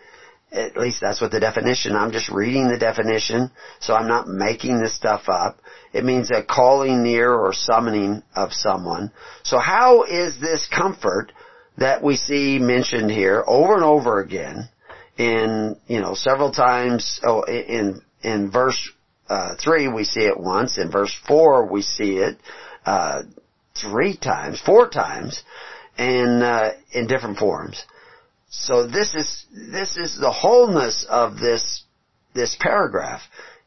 At least that's what the definition, I'm just reading the definition, so I'm not making this stuff up. It means a calling near or summoning of someone. So how is this comfort that we see mentioned here over and over again in, you know, several times, oh, in, in verse, uh, 3 we see it once, in verse 4 we see it, uh, three times, four times, in, uh, in different forms. So this is, this is the wholeness of this, this paragraph.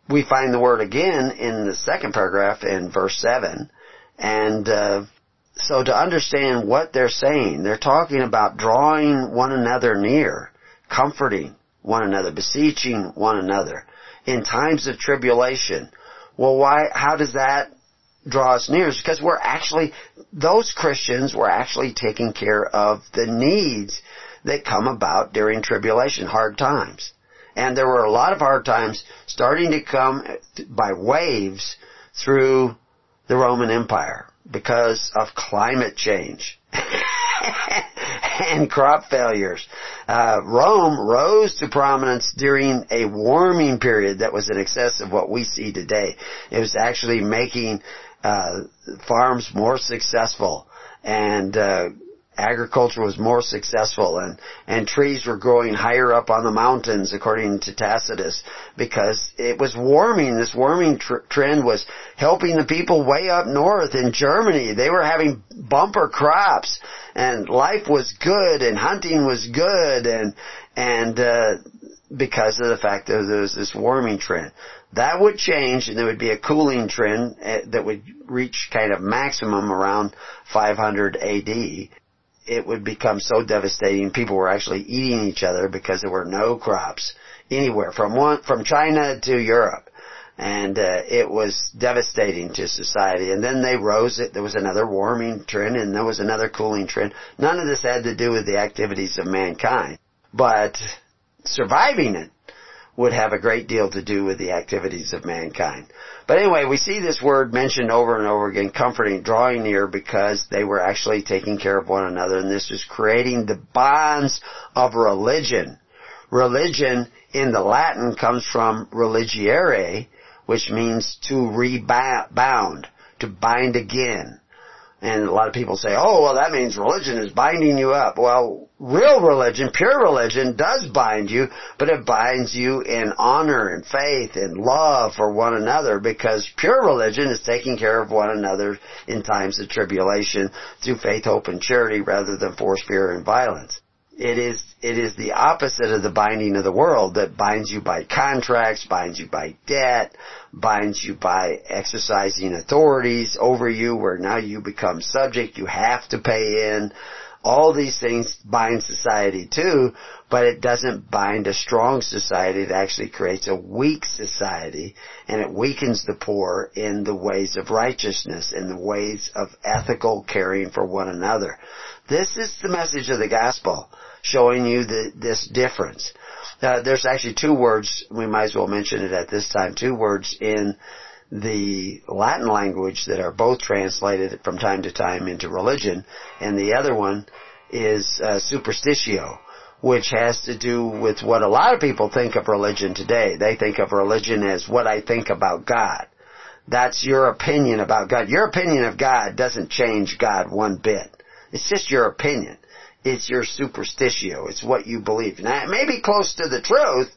We find the word again in the second paragraph in verse 7, and, uh, so to understand what they're saying, they're talking about drawing one another near, comforting one another, beseeching one another in times of tribulation. Well, why, how does that draw us near? It's because we're actually, those Christians were actually taking care of the needs that come about during tribulation, hard times. And there were a lot of hard times starting to come by waves through the Roman Empire because of climate change and crop failures. Uh, Rome rose to prominence during a warming period that was in excess of what we see today. It was actually making uh, farms more successful and uh, agriculture was more successful and, and trees were growing higher up on the mountains according to Tacitus because it was warming. This warming tr- trend was helping the people way up north in Germany. They were having bumper crops and life was good and hunting was good and, and, uh, because of the fact that there was this warming trend. That would change and there would be a cooling trend uh, that would reach kind of maximum around 500 AD it would become so devastating. People were actually eating each other because there were no crops anywhere from one, from China to Europe. And uh, it was devastating to society. And then they rose it. There was another warming trend, and there was another cooling trend. None of this had to do with the activities of mankind, but surviving it would have a great deal to do with the activities of mankind. But anyway, we see this word mentioned over and over again, comforting, drawing near, because they were actually taking care of one another, and this was creating the bonds of religion. Religion in the Latin comes from religiare, which means to rebound, to bind again. And a lot of people say, oh, well that means religion is binding you up. Well, real religion, pure religion does bind you, but it binds you in honor and faith and love for one another because pure religion is taking care of one another in times of tribulation through faith, hope, and charity rather than force, fear, and violence it is it is the opposite of the binding of the world that binds you by contracts, binds you by debt, binds you by exercising authorities over you where now you become subject, you have to pay in. All these things bind society too, but it doesn't bind a strong society. It actually creates a weak society and it weakens the poor in the ways of righteousness, in the ways of ethical caring for one another. This is the message of the gospel showing you the, this difference. Uh, there's actually two words, we might as well mention it at this time, two words in the Latin language that are both translated from time to time into religion, and the other one is uh, superstitio, which has to do with what a lot of people think of religion today. They think of religion as what I think about God. That's your opinion about God. Your opinion of God doesn't change God one bit. It's just your opinion It's your superstitio. It's what you believe. Now, it may be close to the truth,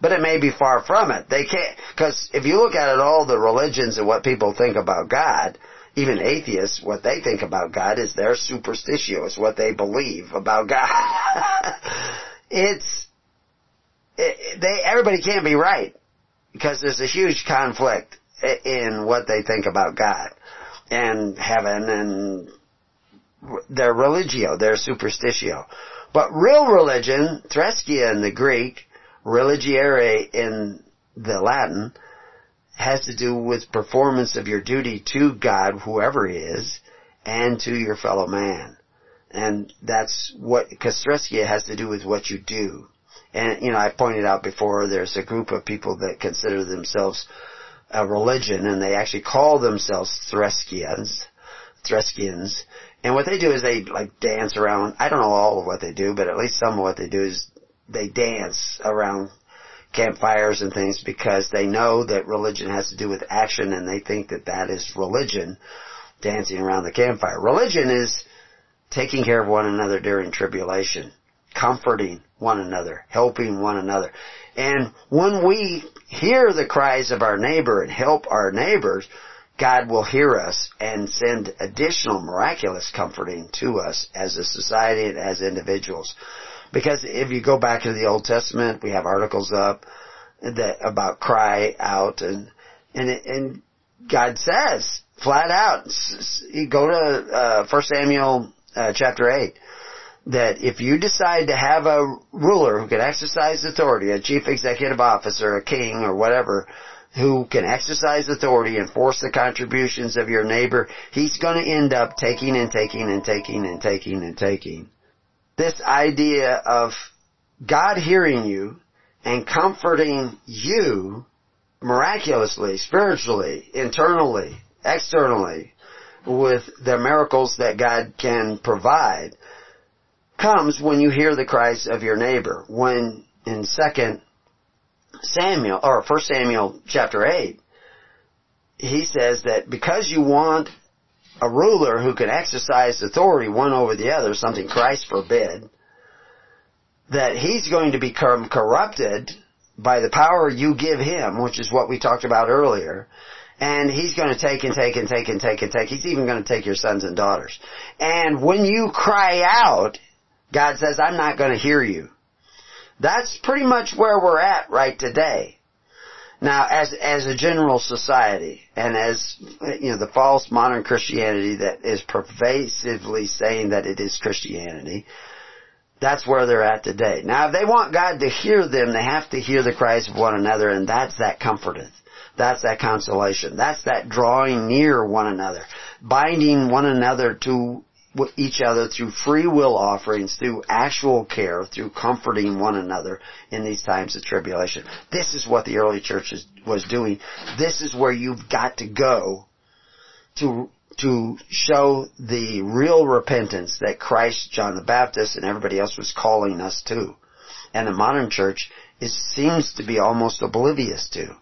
but it may be far from it. They can't, cause if you look at it, all the religions and what people think about God, even atheists, what they think about God is their superstitio, is what they believe about God. it's, it, they, everybody can't be right because there's a huge conflict in what they think about God and heaven and their religio, their superstitio. But real religion, threskia in the Greek, religiare in the Latin, has to do with performance of your duty to God, whoever he is, and to your fellow man. And that's what, because threskia has to do with what you do. And, you know, I pointed out before, there's a group of people that consider themselves a religion, and they actually call themselves Threskians, Threskians. And what they do is they like dance around. I don't know all of what they do, but at least some of what they do is they dance around campfires and things because they know that religion has to do with action, and they think that that is religion, dancing around the campfire. Religion is taking care of one another during tribulation, comforting one another, helping one another. And when we hear the cries of our neighbor and help our neighbors, God will hear us and send additional miraculous comforting to us as a society and as individuals. Because if you go back to the Old Testament, we have articles up that about cry out and and and God says flat out, you go to uh, 1 Samuel uh, chapter 8 that if you decide to have a ruler who can exercise authority, a chief executive officer, a king or whatever, who can exercise authority and force the contributions of your neighbor, he's going to end up taking and taking and taking and taking and taking. This idea of God hearing you and comforting you miraculously, spiritually, internally, externally, with the miracles that God can provide comes when you hear the cries of your neighbor. When in second Samuel, or first Samuel chapter 8, he says that because you want a ruler who can exercise authority one over the other, something Christ forbid, that he's going to become corrupted by the power you give him, which is what we talked about earlier, and he's going to take and take and take and take and take. He's even going to take your sons and daughters. And when you cry out, God says, I'm not going to hear you. That's pretty much where we're at right today. Now, as as a general society, and as you know, the false modern Christianity that is pervasively saying that it is Christianity, that's where they're at today. Now, if they want God to hear them, they have to hear the cries of one another, and that's that comforteth. That's that consolation. That's that drawing near one another, binding one another to each other through free will offerings, through actual care, through comforting one another in these times of tribulation. This is what the early church was doing. This is where you've got to go to to show the real repentance that Christ, John the Baptist, and everybody else was calling us to. And the modern church is, seems to be almost oblivious to.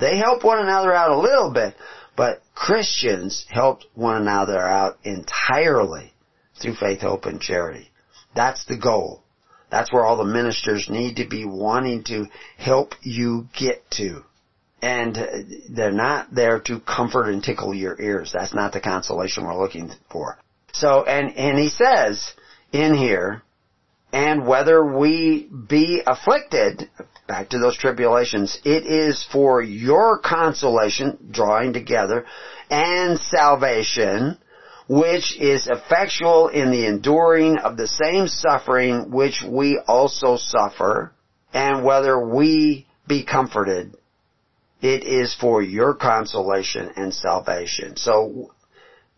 They help one another out a little bit, but Christians helped one another out entirely through faith, hope, and charity. That's the goal. That's where all the ministers need to be wanting to help you get to. And they're not there to comfort and tickle your ears. That's not the consolation we're looking for. So, and, and he says in here, and whether we be afflicted, back to those tribulations, it is for your consolation, drawing together, and salvation, which is effectual in the enduring of the same suffering which we also suffer, and whether we be comforted, it is for your consolation and salvation. So,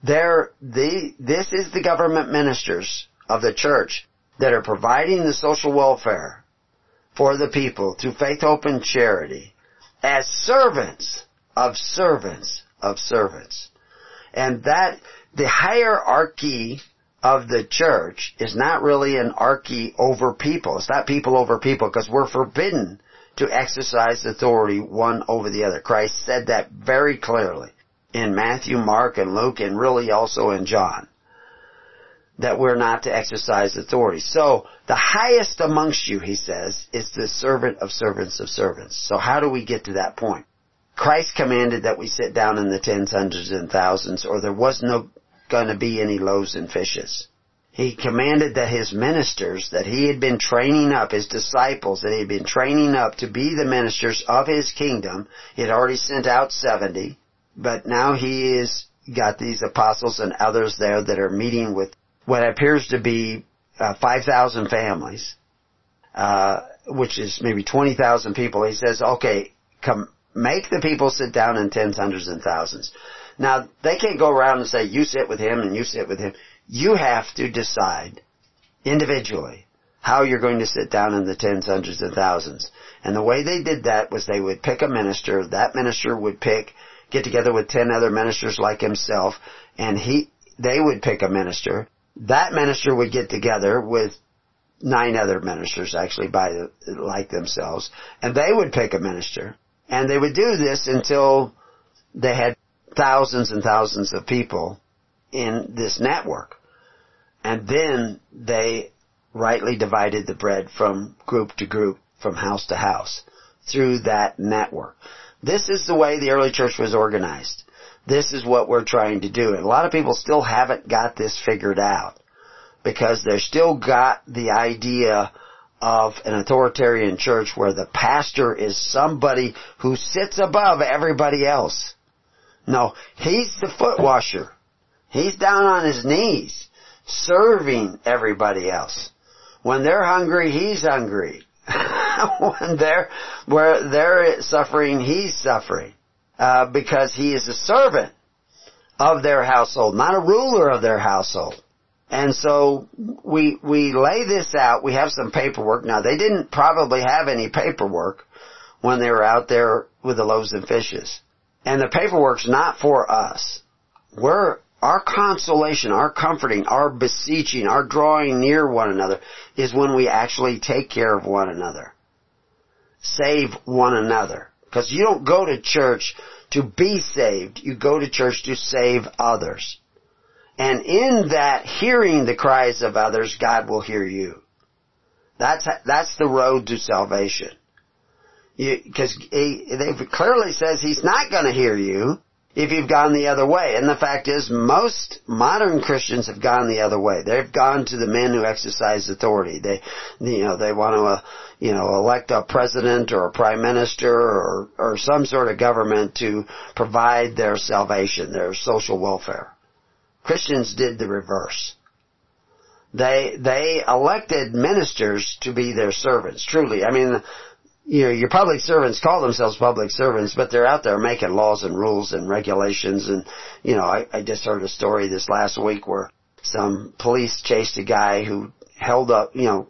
there, the, this is the government ministers of the church that are providing the social welfare for the people through faith, hope, and charity as servants of servants of servants. And that, the hierarchy of the church is not really an archy over people. It's not people over people because we're forbidden to exercise authority one over the other. Christ said that very clearly in Matthew, Mark, and Luke, and really also in John. That we're not to exercise authority. So, the highest amongst you, he says, is the servant of servants of servants. So how do we get to that point? Christ commanded that we sit down in the tens, hundreds, and thousands, or there was no going to be any loaves and fishes. He commanded that his ministers, that he had been training up, his disciples, that he had been training up to be the ministers of his kingdom. He had already sent out 70, but now he has got these apostles and others there that are meeting with what appears to be uh, 5,000 families, uh, which is maybe 20,000 people. He says, okay, come, make the people sit down in tens, hundreds, and thousands. Now, they can't go around and say, you sit with him and you sit with him. You have to decide individually how you're going to sit down in the tens, hundreds, and thousands. And the way they did that was they would pick a minister. That minister would pick, get together with ten other ministers like himself, and he, they would pick a minister. That minister would get together with nine other ministers actually by like themselves, and they would pick a minister. And they would do this until they had thousands and thousands of people in this network. And then they rightly divided the bread from group to group, from house to house, through that network. This is the way the early church was organized. This is what we're trying to do. And a lot of people still haven't got this figured out because they've still got the idea of an authoritarian church where the pastor is somebody who sits above everybody else. No, he's the foot washer. He's down on his knees, serving everybody else. When they're hungry, he's hungry. when they're where they're suffering, he's suffering uh, because he is a servant of their household, not a ruler of their household. And so we we lay this out. We have some paperwork. Now they didn't probably have any paperwork when they were out there with the loaves and fishes. And the paperwork's not for us. We're our consolation, our comforting, our beseeching, our drawing near one another is when we actually take care of one another. Save one another. Because you don't go to church to be saved. You go to church to save others. And in that hearing the cries of others, God will hear you. That's, that's the road to salvation. Because it clearly says He's not going to hear you if you've gone the other way. And the fact is, most modern Christians have gone the other way. They've gone to the men who exercise authority. They, you know, they want to, uh, you know, elect a president or a prime minister or, or some sort of government to provide their salvation, their social welfare. Christians did the reverse. They, they elected ministers to be their servants, truly. I mean, you know, your public servants call themselves public servants, but they're out there making laws and rules and regulations. And, you know, I, I just heard a story this last week where some police chased a guy who held up, you know,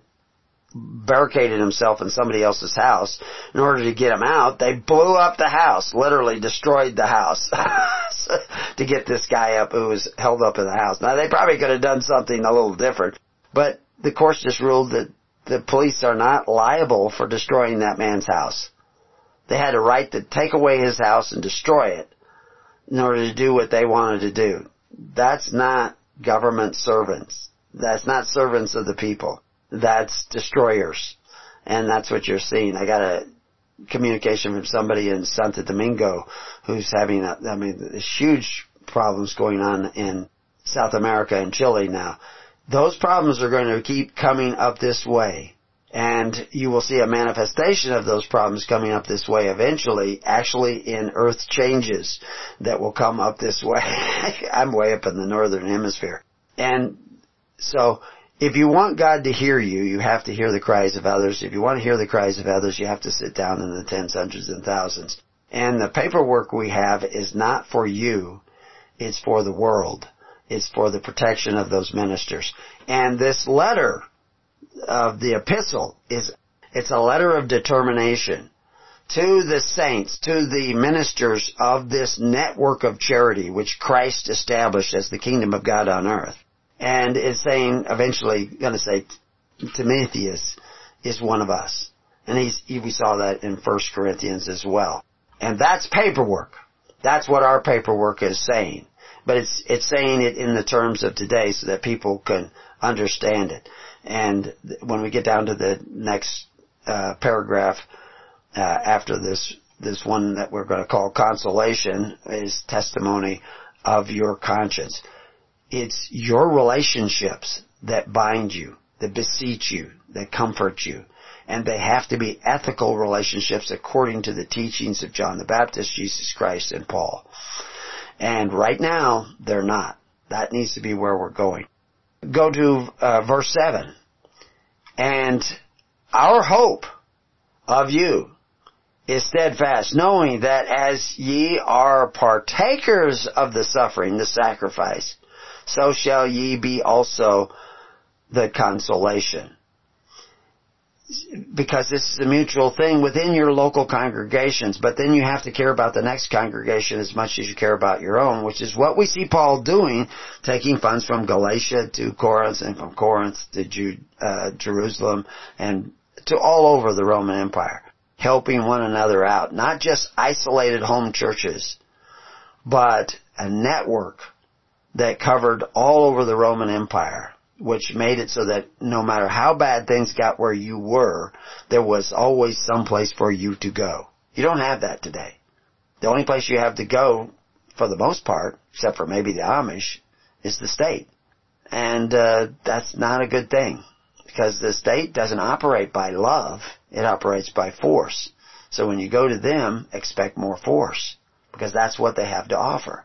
barricaded himself in somebody else's house. In order to get him out, they blew up the house, literally destroyed the house to get this guy up who was held up in the house. Now they probably could have done something a little different, but the courts just ruled that the police are not liable for destroying that man's house. They had a right to take away his house and destroy it in order to do what they wanted to do. That's not government servants. That's not servants of the people. That's destroyers. And that's what you're seeing. I got a communication from somebody in Santo Domingo who's having, a, I mean, there's huge problems going on in South America and Chile now those problems are going to keep coming up this way. And you will see a manifestation of those problems coming up this way eventually, actually in earth changes that will come up this way. I'm way up in the northern hemisphere. And so, if you want God to hear you, you have to hear the cries of others. If you want to hear the cries of others, you have to sit down in the tens, hundreds, and thousands. And the paperwork we have is not for you, it's for the world is for the protection of those ministers. And this letter of the epistle is, it's a letter of determination to the saints, to the ministers of this network of charity which Christ established as the kingdom of God on earth. And it's saying, eventually gonna say, Timotheus is one of us. And he's, we saw that in 1 Corinthians as well. And that's paperwork. That's what our paperwork is saying. But it's, it's saying it in the terms of today so that people can understand it. And when we get down to the next uh, paragraph uh, after this, this one that we're going to call consolation is testimony of your conscience. It's your relationships that bind you, that beseech you, that comfort you. And they have to be ethical relationships according to the teachings of John the Baptist, Jesus Christ, and Paul. And right now, they're not. That needs to be where we're going. Go to uh, verse 7. And our hope of you is steadfast, knowing that as ye are partakers of the suffering, the sacrifice, so shall ye be also the consolation. Because this is a mutual thing within your local congregations, but then you have to care about the next congregation as much as you care about your own, which is what we see Paul doing, taking funds from Galatia to Corinth and from Corinth to Jude, uh, Jerusalem and to all over the Roman Empire helping one another out. Not just isolated home churches, but a network that covered all over the Roman Empire, which made it so that no matter how bad things got where you were, there was always some place for you to go. You don't have that today. The only place you have to go, for the most part, except for maybe the Amish, is the state. And uh, that's not a good thing because the state doesn't operate by love, it operates by force. So when you go to them, expect more force because that's what they have to offer.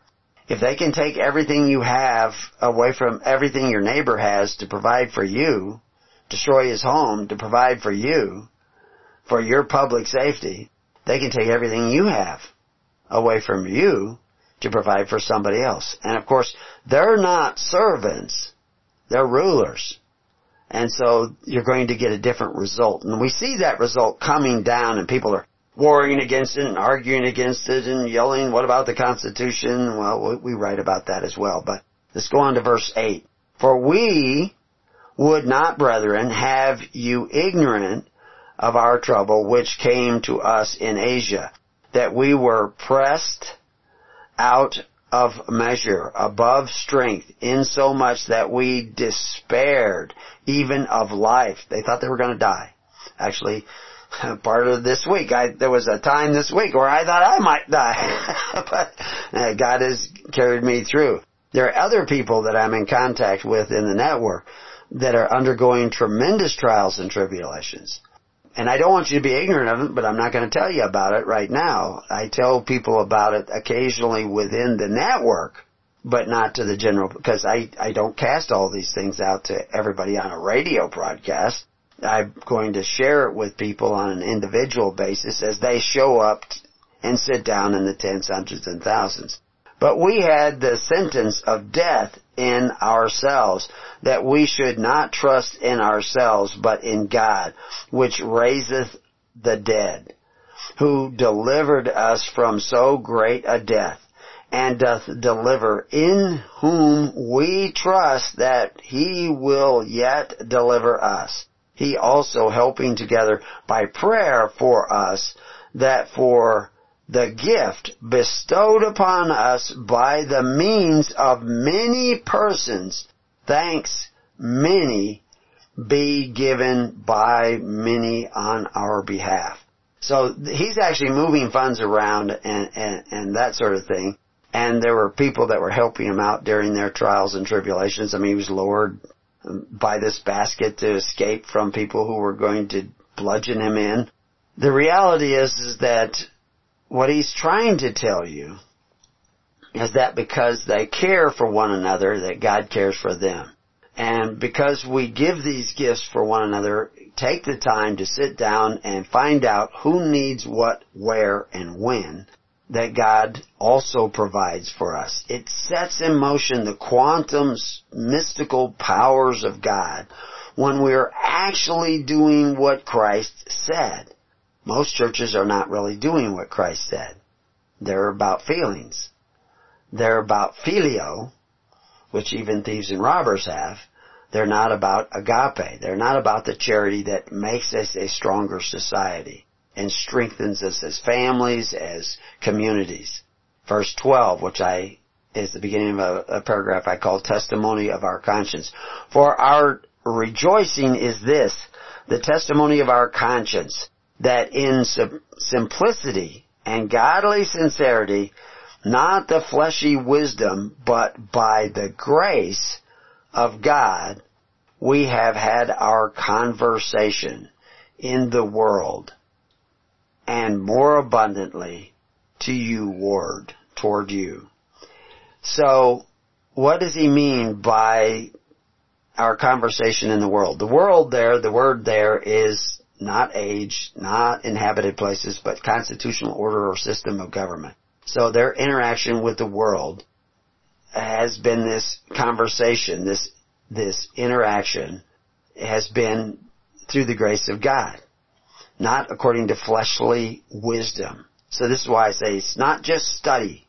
If they can take everything you have away from everything your neighbor has to provide for you, destroy his home to provide for you, for your public safety, they can take everything you have away from you to provide for somebody else. And of course, they're not servants. They're rulers. And so you're going to get a different result. And we see that result coming down and people are warring against it and arguing against it and yelling, what about the Constitution? Well, we write about that as well. But let's go on to verse 8. For we would not, brethren, have you ignorant of our trouble which came to us in Asia, that we were pressed out of measure, above strength, insomuch that we despaired even of life. They thought they were going to die. Actually, part of this week, I, there was a time this week where I thought I might die, but uh, God has carried me through. There are other people that I'm in contact with in the network that are undergoing tremendous trials and tribulations. And I don't want you to be ignorant of it, but I'm not going to tell you about it right now. I tell people about it occasionally within the network, but not to the general, because I, I don't cast all these things out to everybody on a radio broadcast. I'm going to share it with people on an individual basis as they show up and sit down in the tens, hundreds, and thousands. But we had the sentence of death in ourselves, that we should not trust in ourselves, but in God, which raiseth the dead, who delivered us from so great a death, and doth deliver, in whom we trust that he will yet deliver us. He also helping together by prayer for us, that for the gift bestowed upon us by the means of many persons, thanks many be given by many on our behalf. So he's actually moving funds around and, and, and that sort of thing. And there were people that were helping him out during their trials and tribulations. I mean, he was lowered by this basket to escape from people who were going to bludgeon him in. The reality is, is that what he's trying to tell you is that because they care for one another, that God cares for them. And because we give these gifts for one another, take the time to sit down and find out who needs what, where, and when, that God also provides for us. It sets in motion the quantum mystical powers of God when we're actually doing what Christ said. Most churches are not really doing what Christ said. They're about feelings. They're about phileo, which even thieves and robbers have. They're not about agape. They're not about the charity that makes us a stronger society and strengthens us as families, as communities. Verse 12, which I is the beginning of a, a paragraph I call testimony of our conscience. For our rejoicing is this, the testimony of our conscience, that in sim- simplicity and godly sincerity, not the fleshy wisdom, but by the grace of God, we have had our conversation in the world and more abundantly to you ward toward you. So, what does he mean by our conversation in the world? The world there, the word there is not age, not inhabited places, but constitutional order or system of government. So their interaction with the world has been this conversation, this, this interaction has been through the grace of God, not according to fleshly wisdom. So this is why I say it's not just study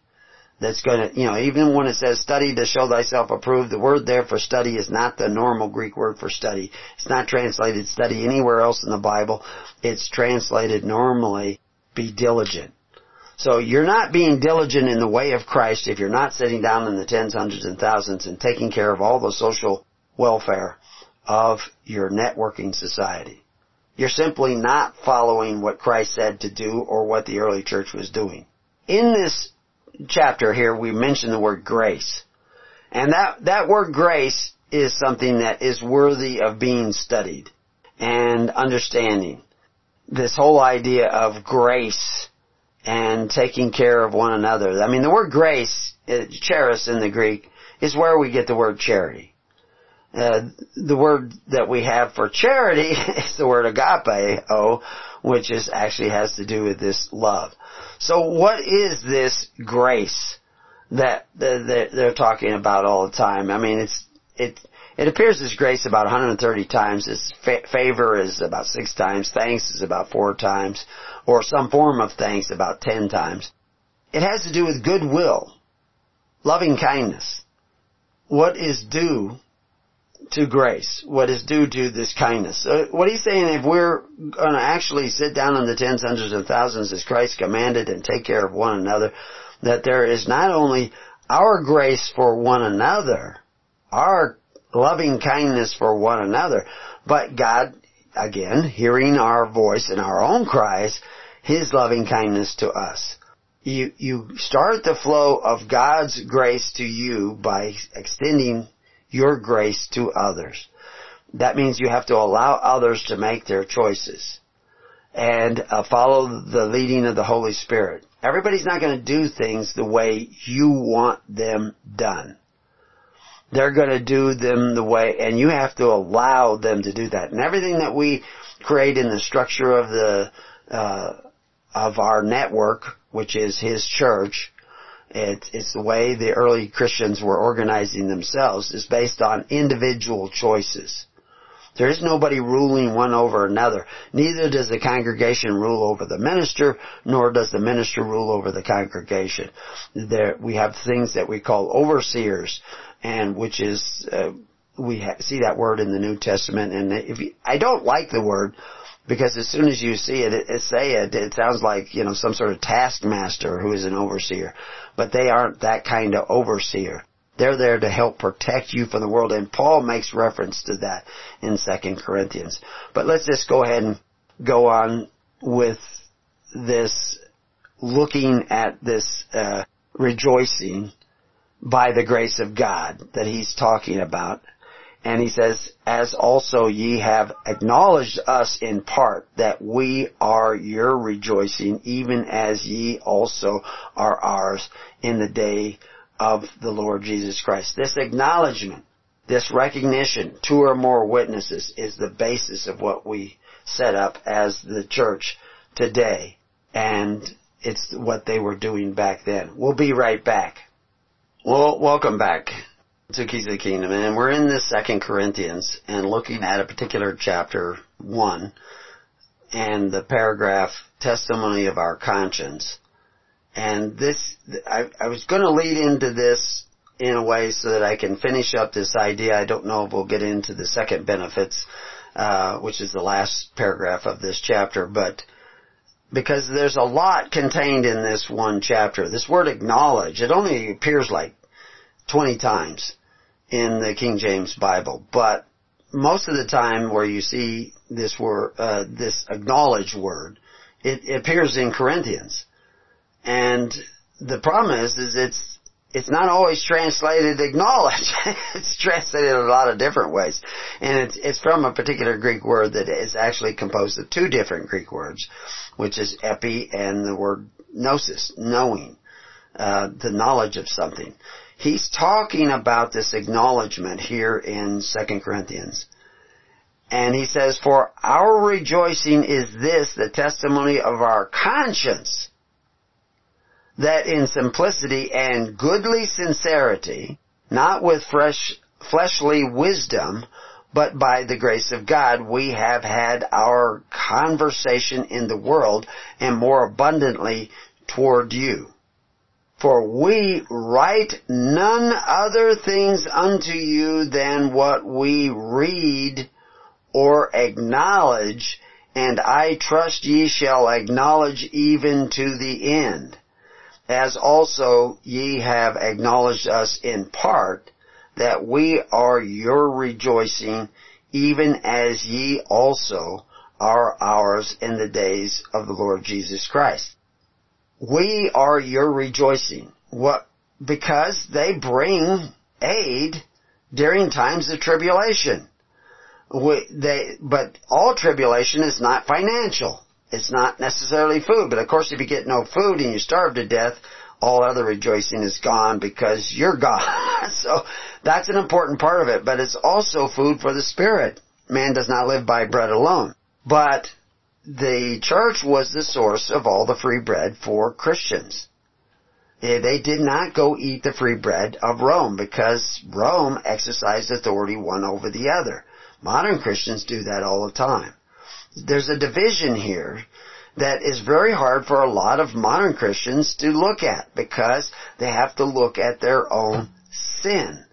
that's going to, you know, even when it says study to show thyself approved, the word there for study is not the normal Greek word for study. It's not translated study anywhere else in the Bible. It's translated normally be diligent. So you're not being diligent in the way of Christ if you're not sitting down in the tens, hundreds, and thousands and taking care of all the social welfare of your networking society. You're simply not following what Christ said to do or what the early church was doing. In this chapter here, we mention the word grace. And that, that word grace is something that is worthy of being studied and understanding. This whole idea of grace and taking care of one another. I mean, the word grace, charis in the Greek, is where we get the word charity. Uh, the word that we have for charity is the word agape, oh, which is actually has to do with this love. So what is this grace that they're talking about all the time? I mean, it's, it, it appears as grace about 130 times. Its favor is about six times. Thanks is about four times. Or some form of thanks about ten times. It has to do with goodwill, loving kindness. What is due to grace, what is due to this kindness. So what he's saying, if we're going to actually sit down in the tens, hundreds, and thousands as Christ commanded and take care of one another, that there is not only our grace for one another, our loving kindness for one another, but God, again, hearing our voice and our own cries, His loving kindness to us. You, you start the flow of God's grace to you by extending your grace to others. That means you have to allow others to make their choices and uh, follow the leading of the Holy Spirit. Everybody's not going to do things the way you want them done. They're going to do them the way, and you have to allow them to do that. And everything that we create in the structure of the uh, of our network, which is His church, it's, it's the way the early Christians were organizing themselves is based on individual choices. There is nobody ruling one over another. Neither does the congregation rule over the minister, nor does the minister rule over the congregation. There, we have things that we call overseers, and which is, uh, we ha- see that word in the New Testament, and if you, I don't like the word, because as soon as you see it, it, it, say it, it sounds like, you know, some sort of taskmaster who is an overseer. But they aren't that kind of overseer. They're there to help protect you from the world, and Paul makes reference to that in 2 Corinthians. But let's just go ahead and go on with this, looking at this, uh, rejoicing by the grace of God that he's talking about and he says, as also ye have acknowledged us in part that we are your rejoicing, even as ye also are ours in the day of the Lord Jesus Christ. This acknowledgement, this recognition, two or more witnesses is the basis of what we set up as the church today. And it's what they were doing back then. We'll be right back. Well, welcome back to Keys of the Kingdom, and we're in this Second Corinthians and looking at a particular chapter one and the paragraph testimony of our conscience. And this, I, I was going to lead into this in a way so that I can finish up this idea. I don't know if we'll get into the second benefits, uh, which is the last paragraph of this chapter, but because there's a lot contained in this one chapter. This word acknowledge, it only appears like 20 times in the King James Bible, but most of the time where you see this word, uh, this acknowledged word, it, it appears in Corinthians. And the problem is, is it's, it's not always translated acknowledge. it's translated a lot of different ways. And it's, it's from a particular Greek word that is actually composed of two different Greek words, which is epi and the word gnosis, knowing, uh, the knowledge of something. He's talking about this acknowledgement here in 2 Corinthians. And he says, for our rejoicing is this, the testimony of our conscience, that in simplicity and goodly sincerity, not with fresh, fleshly wisdom, but by the grace of God, we have had our conversation in the world and more abundantly toward you. For we write none other things unto you than what we read or acknowledge, and I trust ye shall acknowledge even to the end, as also ye have acknowledged us in part, that we are your rejoicing, even as ye also are ours in the days of the Lord Jesus Christ we are your rejoicing. What? Because they bring aid during times of tribulation. We, they, but all tribulation is not financial. It's not necessarily food. But of course, if you get no food and you starve to death, all other rejoicing is gone because you're gone. so that's an important part of it. But it's also food for the spirit. Man does not live by bread alone. But the church was the source of all the free bread for Christians. Eh, they did not go eat the free bread of Rome because Rome exercised authority one over the other. Modern Christians do that all the time. There's a division here that is very hard for a lot of modern Christians to look at because they have to look at their own sin.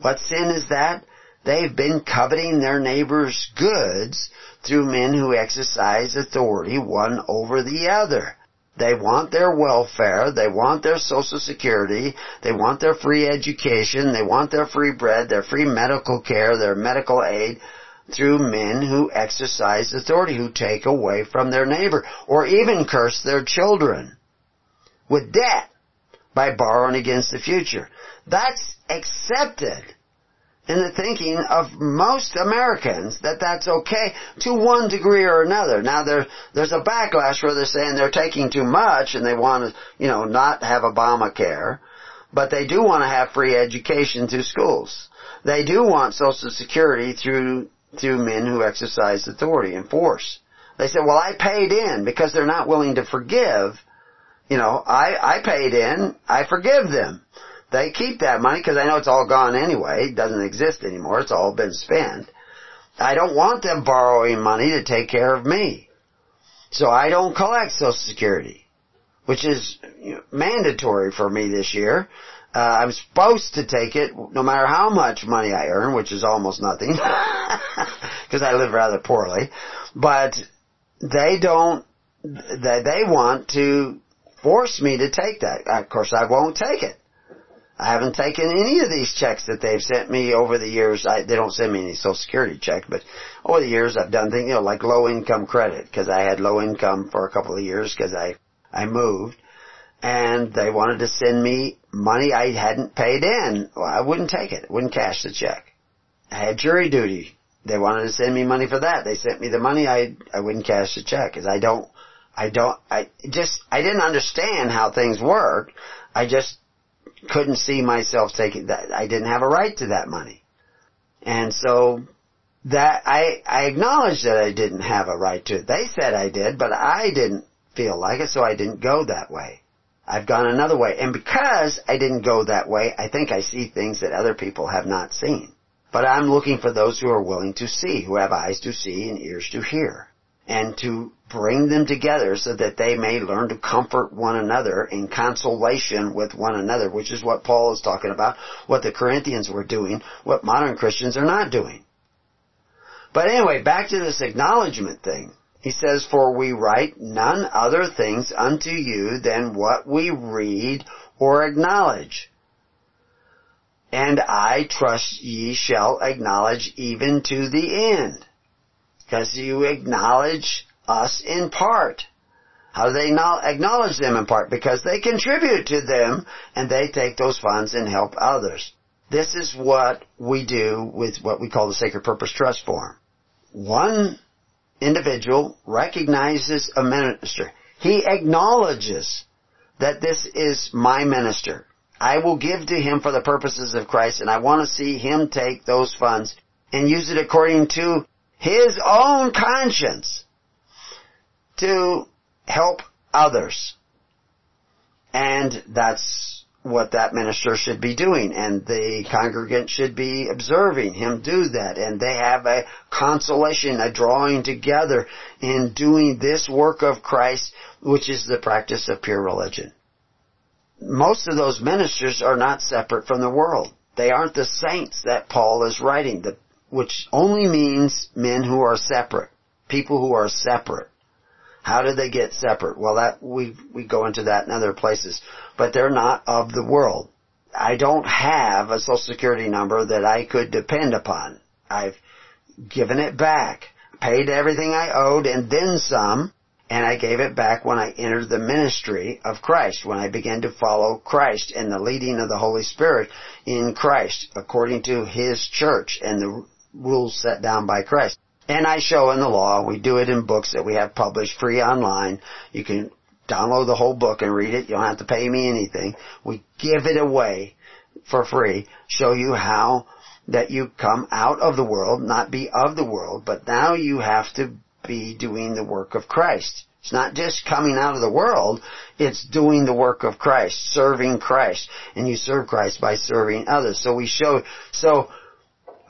What sin is that? They've been coveting their neighbor's goods through men who exercise authority one over the other. They want their welfare, they want their social security, they want their free education, they want their free bread, their free medical care, their medical aid through men who exercise authority, who take away from their neighbor, or even curse their children with debt by borrowing against the future. That's accepted in the thinking of most Americans that that's okay to one degree or another. Now there, there's a backlash where they're saying they're taking too much and they want to, you know, not have Obamacare, but they do want to have free education through schools. They do want Social Security through, through men who exercise authority and force. They say, well I paid in because they're not willing to forgive. You know, I, I paid in, I forgive them. They keep that money because I know it's all gone anyway. It doesn't exist anymore. It's all been spent. I don't want them borrowing money to take care of me. So I don't collect Social Security, which is mandatory for me this year. Uh, I'm supposed to take it no matter how much money I earn, which is almost nothing, because I live rather poorly. But they don't, they, they want to force me to take that. Of course, I won't take it. I haven't taken any of these checks that they've sent me over the years. I, they don't send me any Social Security check, but over the years I've done things, you know, like low income credit because I had low income for a couple of years because I I moved, and they wanted to send me money I hadn't paid in. Well, I wouldn't take it. Wouldn't cash the check. I had jury duty. They wanted to send me money for that. They sent me the money. I I wouldn't cash the check because I don't. I don't. I just. I didn't understand how things worked. I just couldn't see myself taking that. I didn't have a right to that money. And so that I, I acknowledged that I didn't have a right to it. They said I did, but I didn't feel like it, so I didn't go that way. I've gone another way. And because I didn't go that way, I think I see things that other people have not seen. But I'm looking for those who are willing to see, who have eyes to see and ears to hear and to bring them together so that they may learn to comfort one another in consolation with one another, which is what Paul is talking about, what the Corinthians were doing, what modern Christians are not doing. But anyway, back to this acknowledgement thing. He says, For we write none other things unto you than what we read or acknowledge. And I trust ye shall acknowledge even to the end. Because you acknowledge us in part. How do they acknowledge them in part? Because they contribute to them and they take those funds and help others. This is what we do with what we call the Sacred Purpose Trust form. One individual recognizes a minister. He acknowledges that this is my minister. I will give to him for the purposes of Christ and I want to see him take those funds and use it according to his own conscience to help others. And that's what that minister should be doing and the congregant should be observing him do that and they have a consolation, a drawing together in doing this work of Christ which is the practice of pure religion. Most of those ministers are not separate from the world. They aren't the saints that Paul is writing, which only means men who are separate, people who are separate. How did they get separate? Well, that we we go into that in other places, but they're not of the world. I don't have a social security number that I could depend upon. I've given it back, paid everything I owed and then some, and I gave it back when I entered the ministry of Christ, when I began to follow Christ and the leading of the Holy Spirit in Christ according to His church and the rules set down by Christ. And I show in the law, we do it in books that we have published free online. You can download the whole book and read it. You don't have to pay me anything. We give it away for free. Show you how that you come out of the world, not be of the world, but now you have to be doing the work of Christ. It's not just coming out of the world, it's doing the work of Christ, serving Christ. And you serve Christ by serving others. So we show, so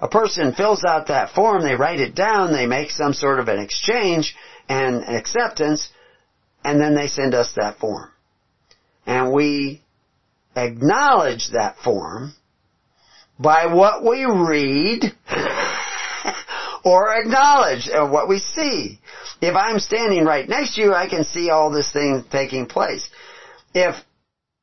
a person fills out that form, they write it down, they make some sort of an exchange and acceptance, and then they send us that form. And we acknowledge that form by what we read or acknowledge what we see. If I'm standing right next to you, I can see all this thing taking place. If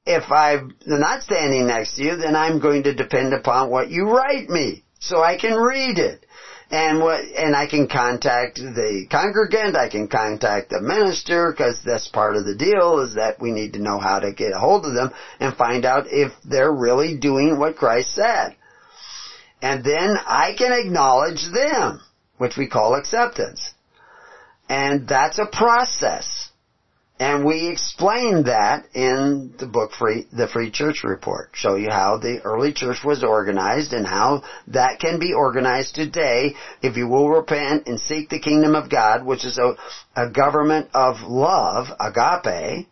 if I'm not standing next to you, then I'm going to depend upon what you write me so I can read it. And what, and I can contact the congregant, I can contact the minister, because that's part of the deal, is that we need to know how to get a hold of them and find out if they're really doing what Christ said. And then I can acknowledge them, which we call acceptance. And that's a process. And we explain that in the book Free, the Free Church Report. Show you how the early church was organized and how that can be organized today if you will repent and seek the kingdom of God, which is a, a government of love, agape,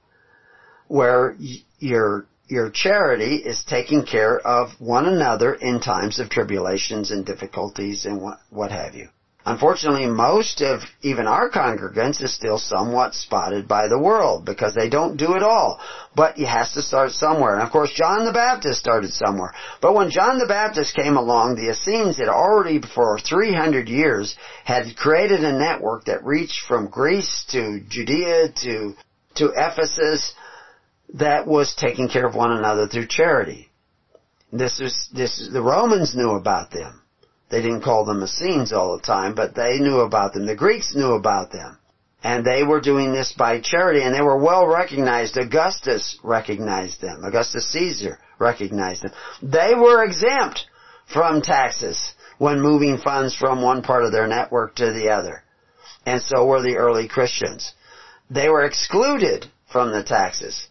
where your your charity is taking care of one another in times of tribulations and difficulties and what, what have you. Unfortunately, most of even our congregants is still somewhat spotted by the world because they don't do it all. But you has to start somewhere. And of course, John the Baptist started somewhere. But when John the Baptist came along, the Essenes had already for 300 years had created a network that reached from Greece to Judea to, to Ephesus that was taking care of one another through charity. This is, this, the Romans knew about them. They didn't call them Essenes all the time, but they knew about them. The Greeks knew about them. And they were doing this by charity, and they were well recognized. Augustus recognized them. Augustus Caesar recognized them. They were exempt from taxes when moving funds from one part of their network to the other. And so were the early Christians. They were excluded from the taxes.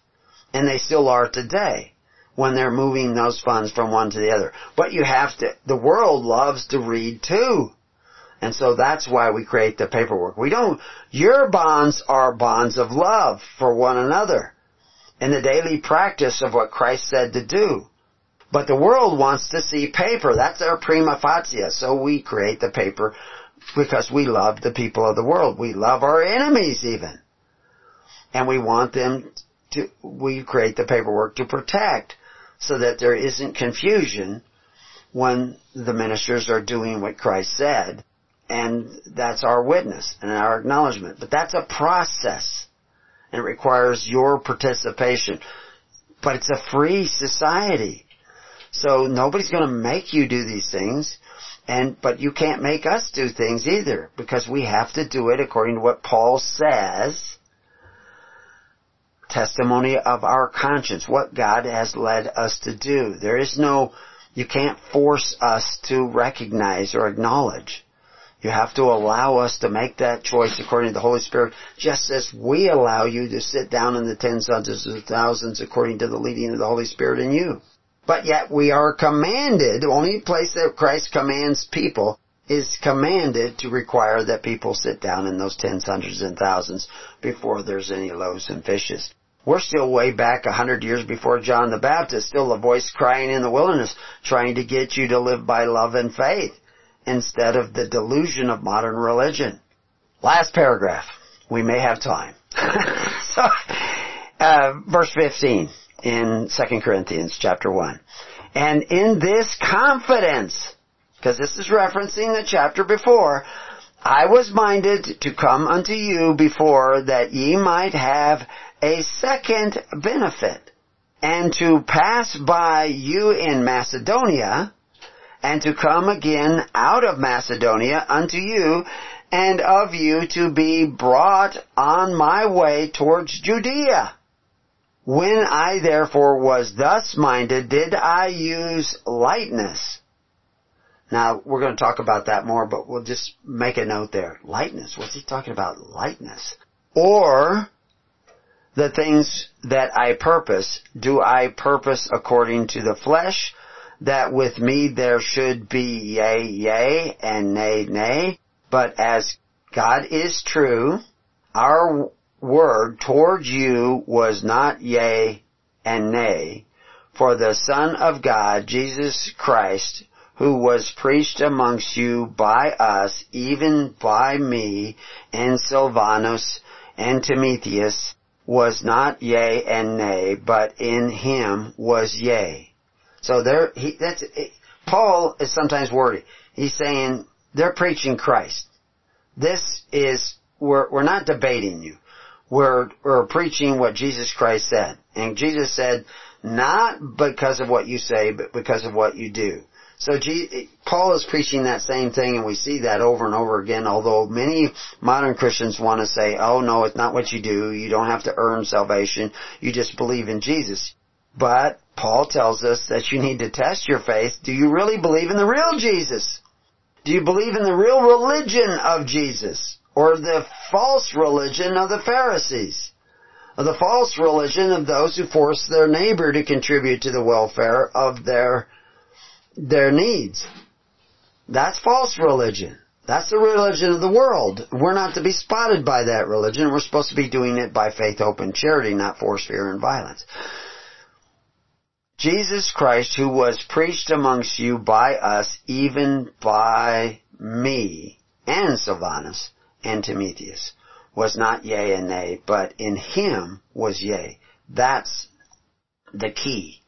And they still are today when they're moving those funds from one to the other. But you have to, the world loves to read too. And so that's why we create the paperwork. We don't, your bonds are bonds of love for one another in the daily practice of what Christ said to do. But the world wants to see paper. That's our prima facie. So we create the paper because we love the people of the world. We love our enemies even. And we want them to, we create the paperwork to protect so that there isn't confusion when the ministers are doing what Christ said. And that's our witness and our acknowledgement. But that's a process. And it requires your participation. But it's a free society. So nobody's going to make you do these things. And, but you can't make us do things either because we have to do it according to what Paul says. Testimony of our conscience, what God has led us to do. There is no, you can't force us to recognize or acknowledge. You have to allow us to make that choice according to the Holy Spirit, just as we allow you to sit down in the tens, hundreds, of thousands according to the leading of the Holy Spirit in you. But yet we are commanded, the only place that Christ commands people is commanded to require that people sit down in those tens, hundreds, and thousands before there's any loaves and fishes. We're still way back a hundred years before John the Baptist, still a voice crying in the wilderness, trying to get you to live by love and faith instead of the delusion of modern religion. Last paragraph. We may have time. so, uh, verse 15 in 2 Corinthians chapter 1. And in this confidence, because this is referencing the chapter before, I was minded to come unto you before that ye might have a second benefit, and to pass by you in Macedonia, and to come again out of Macedonia unto you, and of you to be brought on my way towards Judea. When I therefore was thus minded, did I use lightness? Now, we're going to talk about that more, but we'll just make a note there. Lightness. What's he talking about? Lightness. Or, the things that I purpose, do I purpose according to the flesh, that with me there should be yea, yea, and nay, nay, but as God is true, our word towards you was not yea and nay, for the Son of God, Jesus Christ, who was preached amongst you by us, even by me, and Silvanus, and Timotheus, was not yea and nay, but in him was yea. So there, he, that's, Paul is sometimes wordy. He's saying, they're preaching Christ. This is, we're, we're not debating you. We're, we're preaching what Jesus Christ said. And Jesus said, not because of what you say, but because of what you do. So Paul is preaching that same thing and we see that over and over again, although many modern Christians want to say, oh no, it's not what you do, you don't have to earn salvation, you just believe in Jesus. But Paul tells us that you need to test your faith. Do you really believe in the real Jesus? Do you believe in the real religion of Jesus? Or the false religion of the Pharisees? Or the false religion of those who force their neighbor to contribute to the welfare of their, their needs? That's false religion. That's the religion of the world. We're not to be spotted by that religion. We're supposed to be doing it by faith, hope, and charity, not force, fear, and violence. Jesus Christ, who was preached amongst you by us, even by me and Silvanus and Timotheus, was not yea and nay, but in him was yea. That's the key.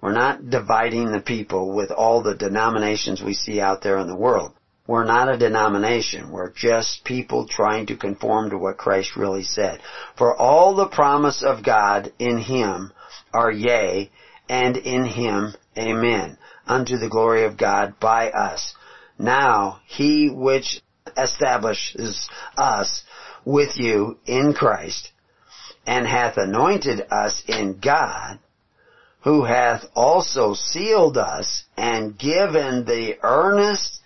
We're not dividing the people with all the denominations we see out there in the world. We're not a denomination. We're just people trying to conform to what Christ really said. For all the promise of God in Him are yea, and in him. Amen. Unto the glory of God by us. Now he which establishes us with you in Christ and hath anointed us in God, who hath also sealed us and given the earnest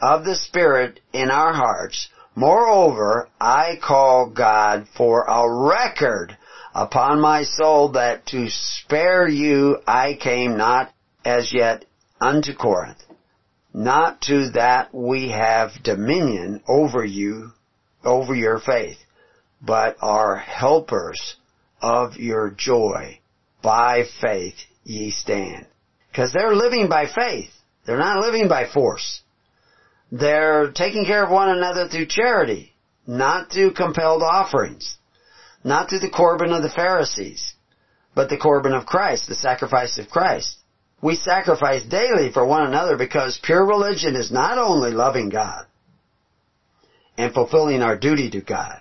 of the Spirit in our hearts. Moreover, I call God for a record upon my soul that to spare you I came not as yet unto Corinth, not to that we have dominion over you, over your faith, but are helpers of your joy. By faith ye stand. Because they're living by faith. They're not living by force. They're taking care of one another through charity, not through compelled offerings not through the Corban of the Pharisees, but the Corban of Christ, the sacrifice of Christ. We sacrifice daily for one another because pure religion is not only loving God and fulfilling our duty to God,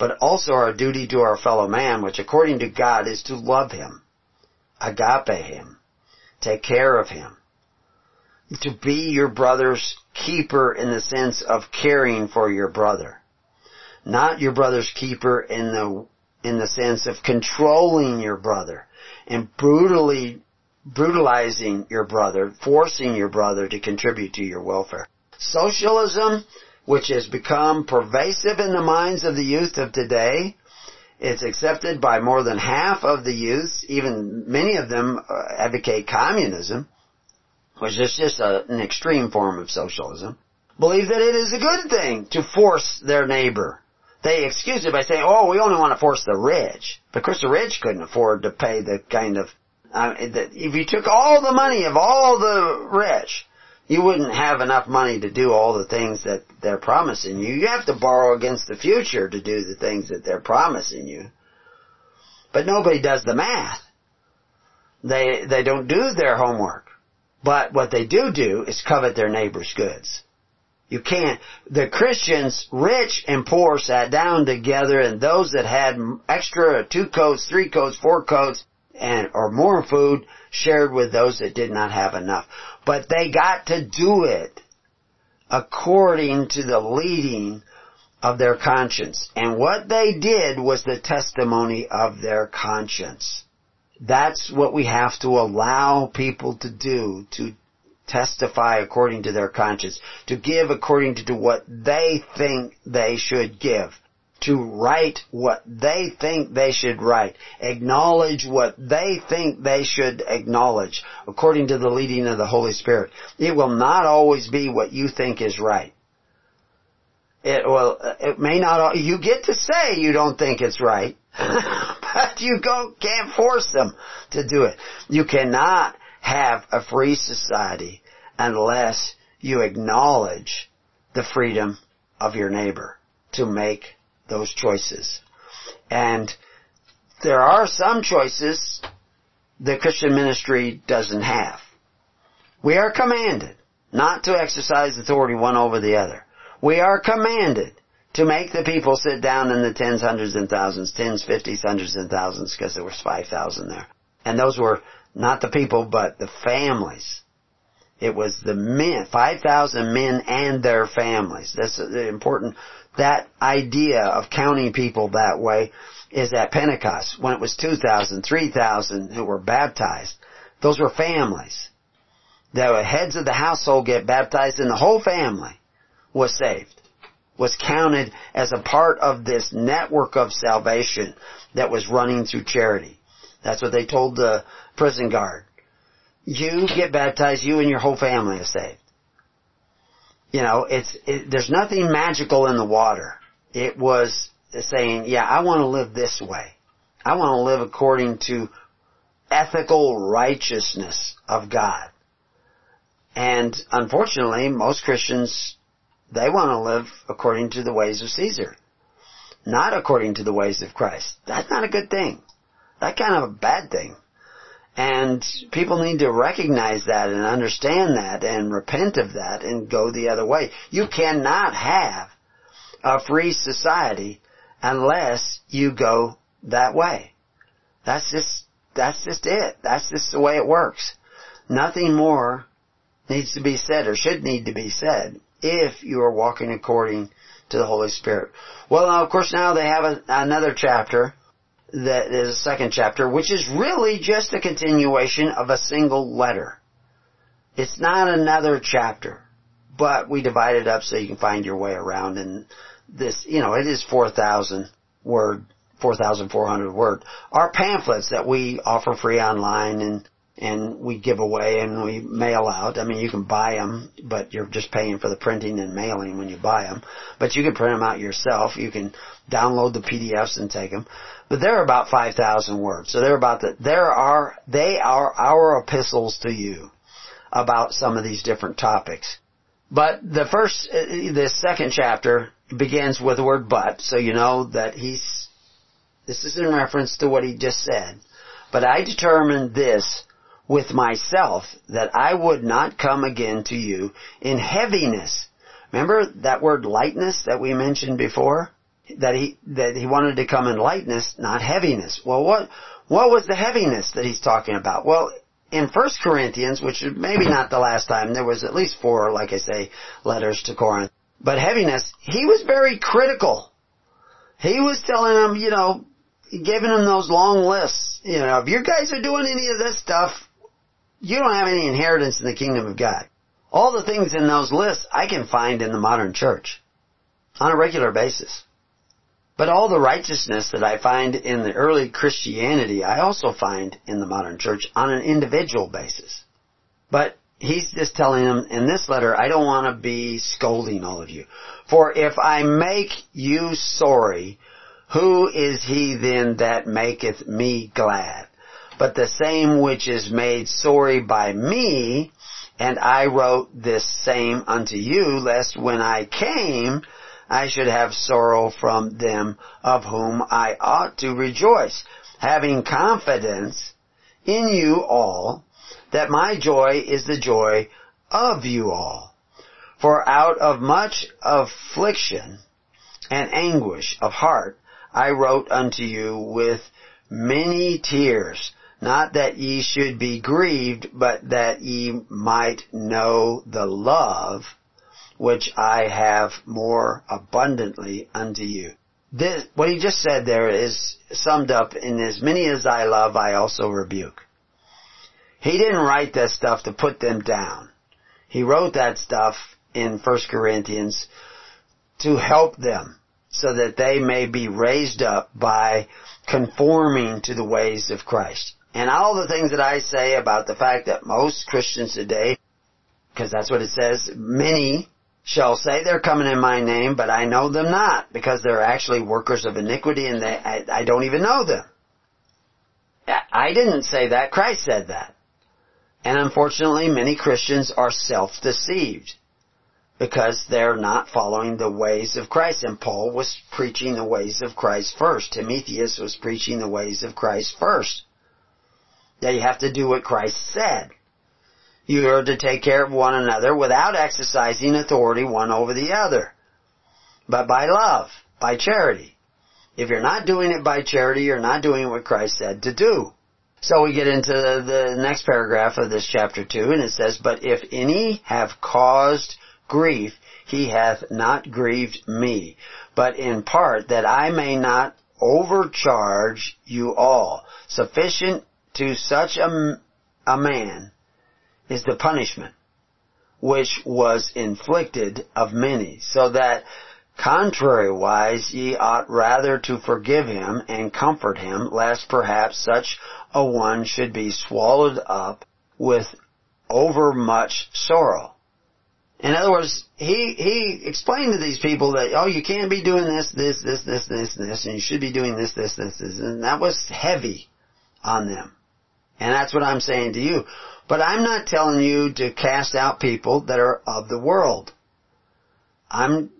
but also our duty to our fellow man, which according to God is to love him, agape him, Take care of him. To be your brother's keeper in the sense of caring for your brother. Not your brother's keeper in the, in the sense of controlling your brother and brutally brutalizing your brother, forcing your brother to contribute to your welfare. Socialism, which has become pervasive in the minds of the youth of today, it's accepted by more than half of the youth, even many of them uh, advocate communism, which is just a, an extreme form of socialism, believe that it is a good thing to force their neighbor. They excuse it by saying, oh, we only want to force the rich. But of course the rich couldn't afford to pay the kind of, uh, if you took all the money of all the rich, you wouldn't have enough money to do all the things that they're promising you. You have to borrow against the future to do the things that they're promising you. But nobody does the math. They, they don't do their homework. But what they do do is covet their neighbor's goods. You can't, the Christians, rich and poor, sat down together and those that had extra two coats, three coats, four coats, and, or more food, shared with those that did not have enough. But they got to do it according to the leading of their conscience. And what they did was the testimony of their conscience. That's what we have to allow people to do, to testify according to their conscience, to give according to what they think they should give to write what they think they should write, acknowledge what they think they should acknowledge, according to the leading of the Holy Spirit. It will not always be what you think is right. It will, it may not, you get to say you don't think it's right, but you go, can't force them to do it. You cannot have a free society unless you acknowledge the freedom of your neighbor to make those choices. And there are some choices the Christian ministry doesn't have. We are commanded not to exercise authority one over the other. We are commanded to make the people sit down in the tens, hundreds, and thousands, tens, fifties, hundreds, and thousands, because there was 5,000 there. And those were not the people, but the families. It was the men, 5,000 men and their families. That's the important that idea of counting people that way is at Pentecost when it was 2,000, 3,000 who were baptized. Those were families. The heads of the household get baptized and the whole family was saved. Was counted as a part of this network of salvation that was running through charity. That's what they told the prison guard. You get baptized, you and your whole family are saved. You know, it's, it, there's nothing magical in the water. It was saying, yeah, I want to live this way. I want to live according to ethical righteousness of God. And unfortunately, most Christians, they want to live according to the ways of Caesar. Not according to the ways of Christ. That's not a good thing. That kind of a bad thing. And people need to recognize that and understand that and repent of that and go the other way. You cannot have a free society unless you go that way. That's just, that's just it. That's just the way it works. Nothing more needs to be said or should need to be said if you are walking according to the Holy Spirit. Well, of course, now they have a, another chapter that is a second chapter, which is really just a continuation of a single letter. It's not another chapter, but we divide it up so you can find your way around and this, you know, it is 4,000 word, 4,400 word. Our pamphlets that we offer free online and and we give away and we mail out. I mean, you can buy them, but you're just paying for the printing and mailing when you buy them. But you can print them out yourself. You can download the PDFs and take them. But they're about 5,000 words. So they're about the, there are, they are our epistles to you about some of these different topics. But the first, uh, the second chapter begins with the word but, so you know that he's, this is in reference to what he just said. But I determined this with myself that I would not come again to you in heaviness. Remember that word lightness that we mentioned before? That he, that he wanted to come in lightness, not heaviness. Well, what, what was the heaviness that he's talking about? Well, in First Corinthians, which is maybe not the last time, there was at least four, like I say, letters to Corinth. But heaviness, he was very critical. He was telling them, you know, giving them those long lists. You know, if you guys are doing any of this stuff, you don't have any inheritance in the kingdom of God. All the things in those lists I can find in the modern church on a regular basis. But all the righteousness that I find in the early Christianity, I also find in the modern church on an individual basis. But he's just telling them in this letter, I don't want to be scolding all of you. For if I make you sorry, who is he then that maketh me glad? But the same which is made sorry by me, and I wrote this same unto you, lest when I came, I should have sorrow from them of whom I ought to rejoice, having confidence in you all, that my joy is the joy of you all. For out of much affliction and anguish of heart, I wrote unto you with many tears, not that ye should be grieved, but that ye might know the love which I have more abundantly unto you. This, what he just said there is summed up in as many as I love, I also rebuke. He didn't write that stuff to put them down. He wrote that stuff in 1 Corinthians to help them so that they may be raised up by conforming to the ways of Christ. And all the things that I say about the fact that most Christians today, because that's what it says, many shall say they're coming in my name, but I know them not, because they're actually workers of iniquity and they, I, I don't even know them. I didn't say that, Christ said that. And unfortunately, many Christians are self-deceived because they're not following the ways of Christ. And Paul was preaching the ways of Christ first. Timotheus was preaching the ways of Christ first. That you have to do what Christ said. You are to take care of one another without exercising authority one over the other, but by love, by charity. If you're not doing it by charity, you're not doing what Christ said to do. So we get into the next paragraph of this chapter 2 and it says, But if any have caused grief, he hath not grieved me, but in part that I may not overcharge you all. Sufficient to such a, a man is the punishment which was inflicted of many, so that contrariwise ye ought rather to forgive him and comfort him, lest perhaps such a one should be swallowed up with overmuch sorrow. In other words, he, he explained to these people that, oh, you can't be doing this, this, this, this, this, this, and you should be doing this, this, this, this, and that was heavy on them. And that's what I'm saying to you. But I'm not telling you to cast out people that are of the world. I'm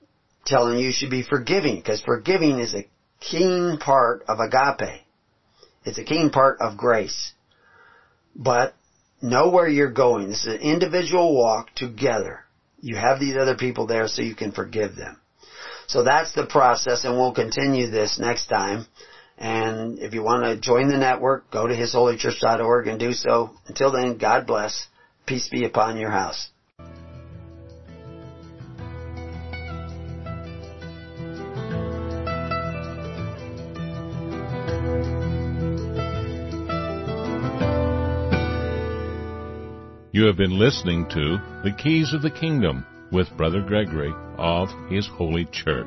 telling you you should be forgiving, because forgiving is a keen part of agape. It's a keen part of grace. But know where you're going. This is an individual walk together. You have these other people there so you can forgive them. So that's the process and we'll continue this next time. And if you want to join the network, go to hisholychurch.org and do so. Until then, God bless. Peace be upon your house. You have been listening to The Keys of the Kingdom with Brother Gregory of His Holy Church.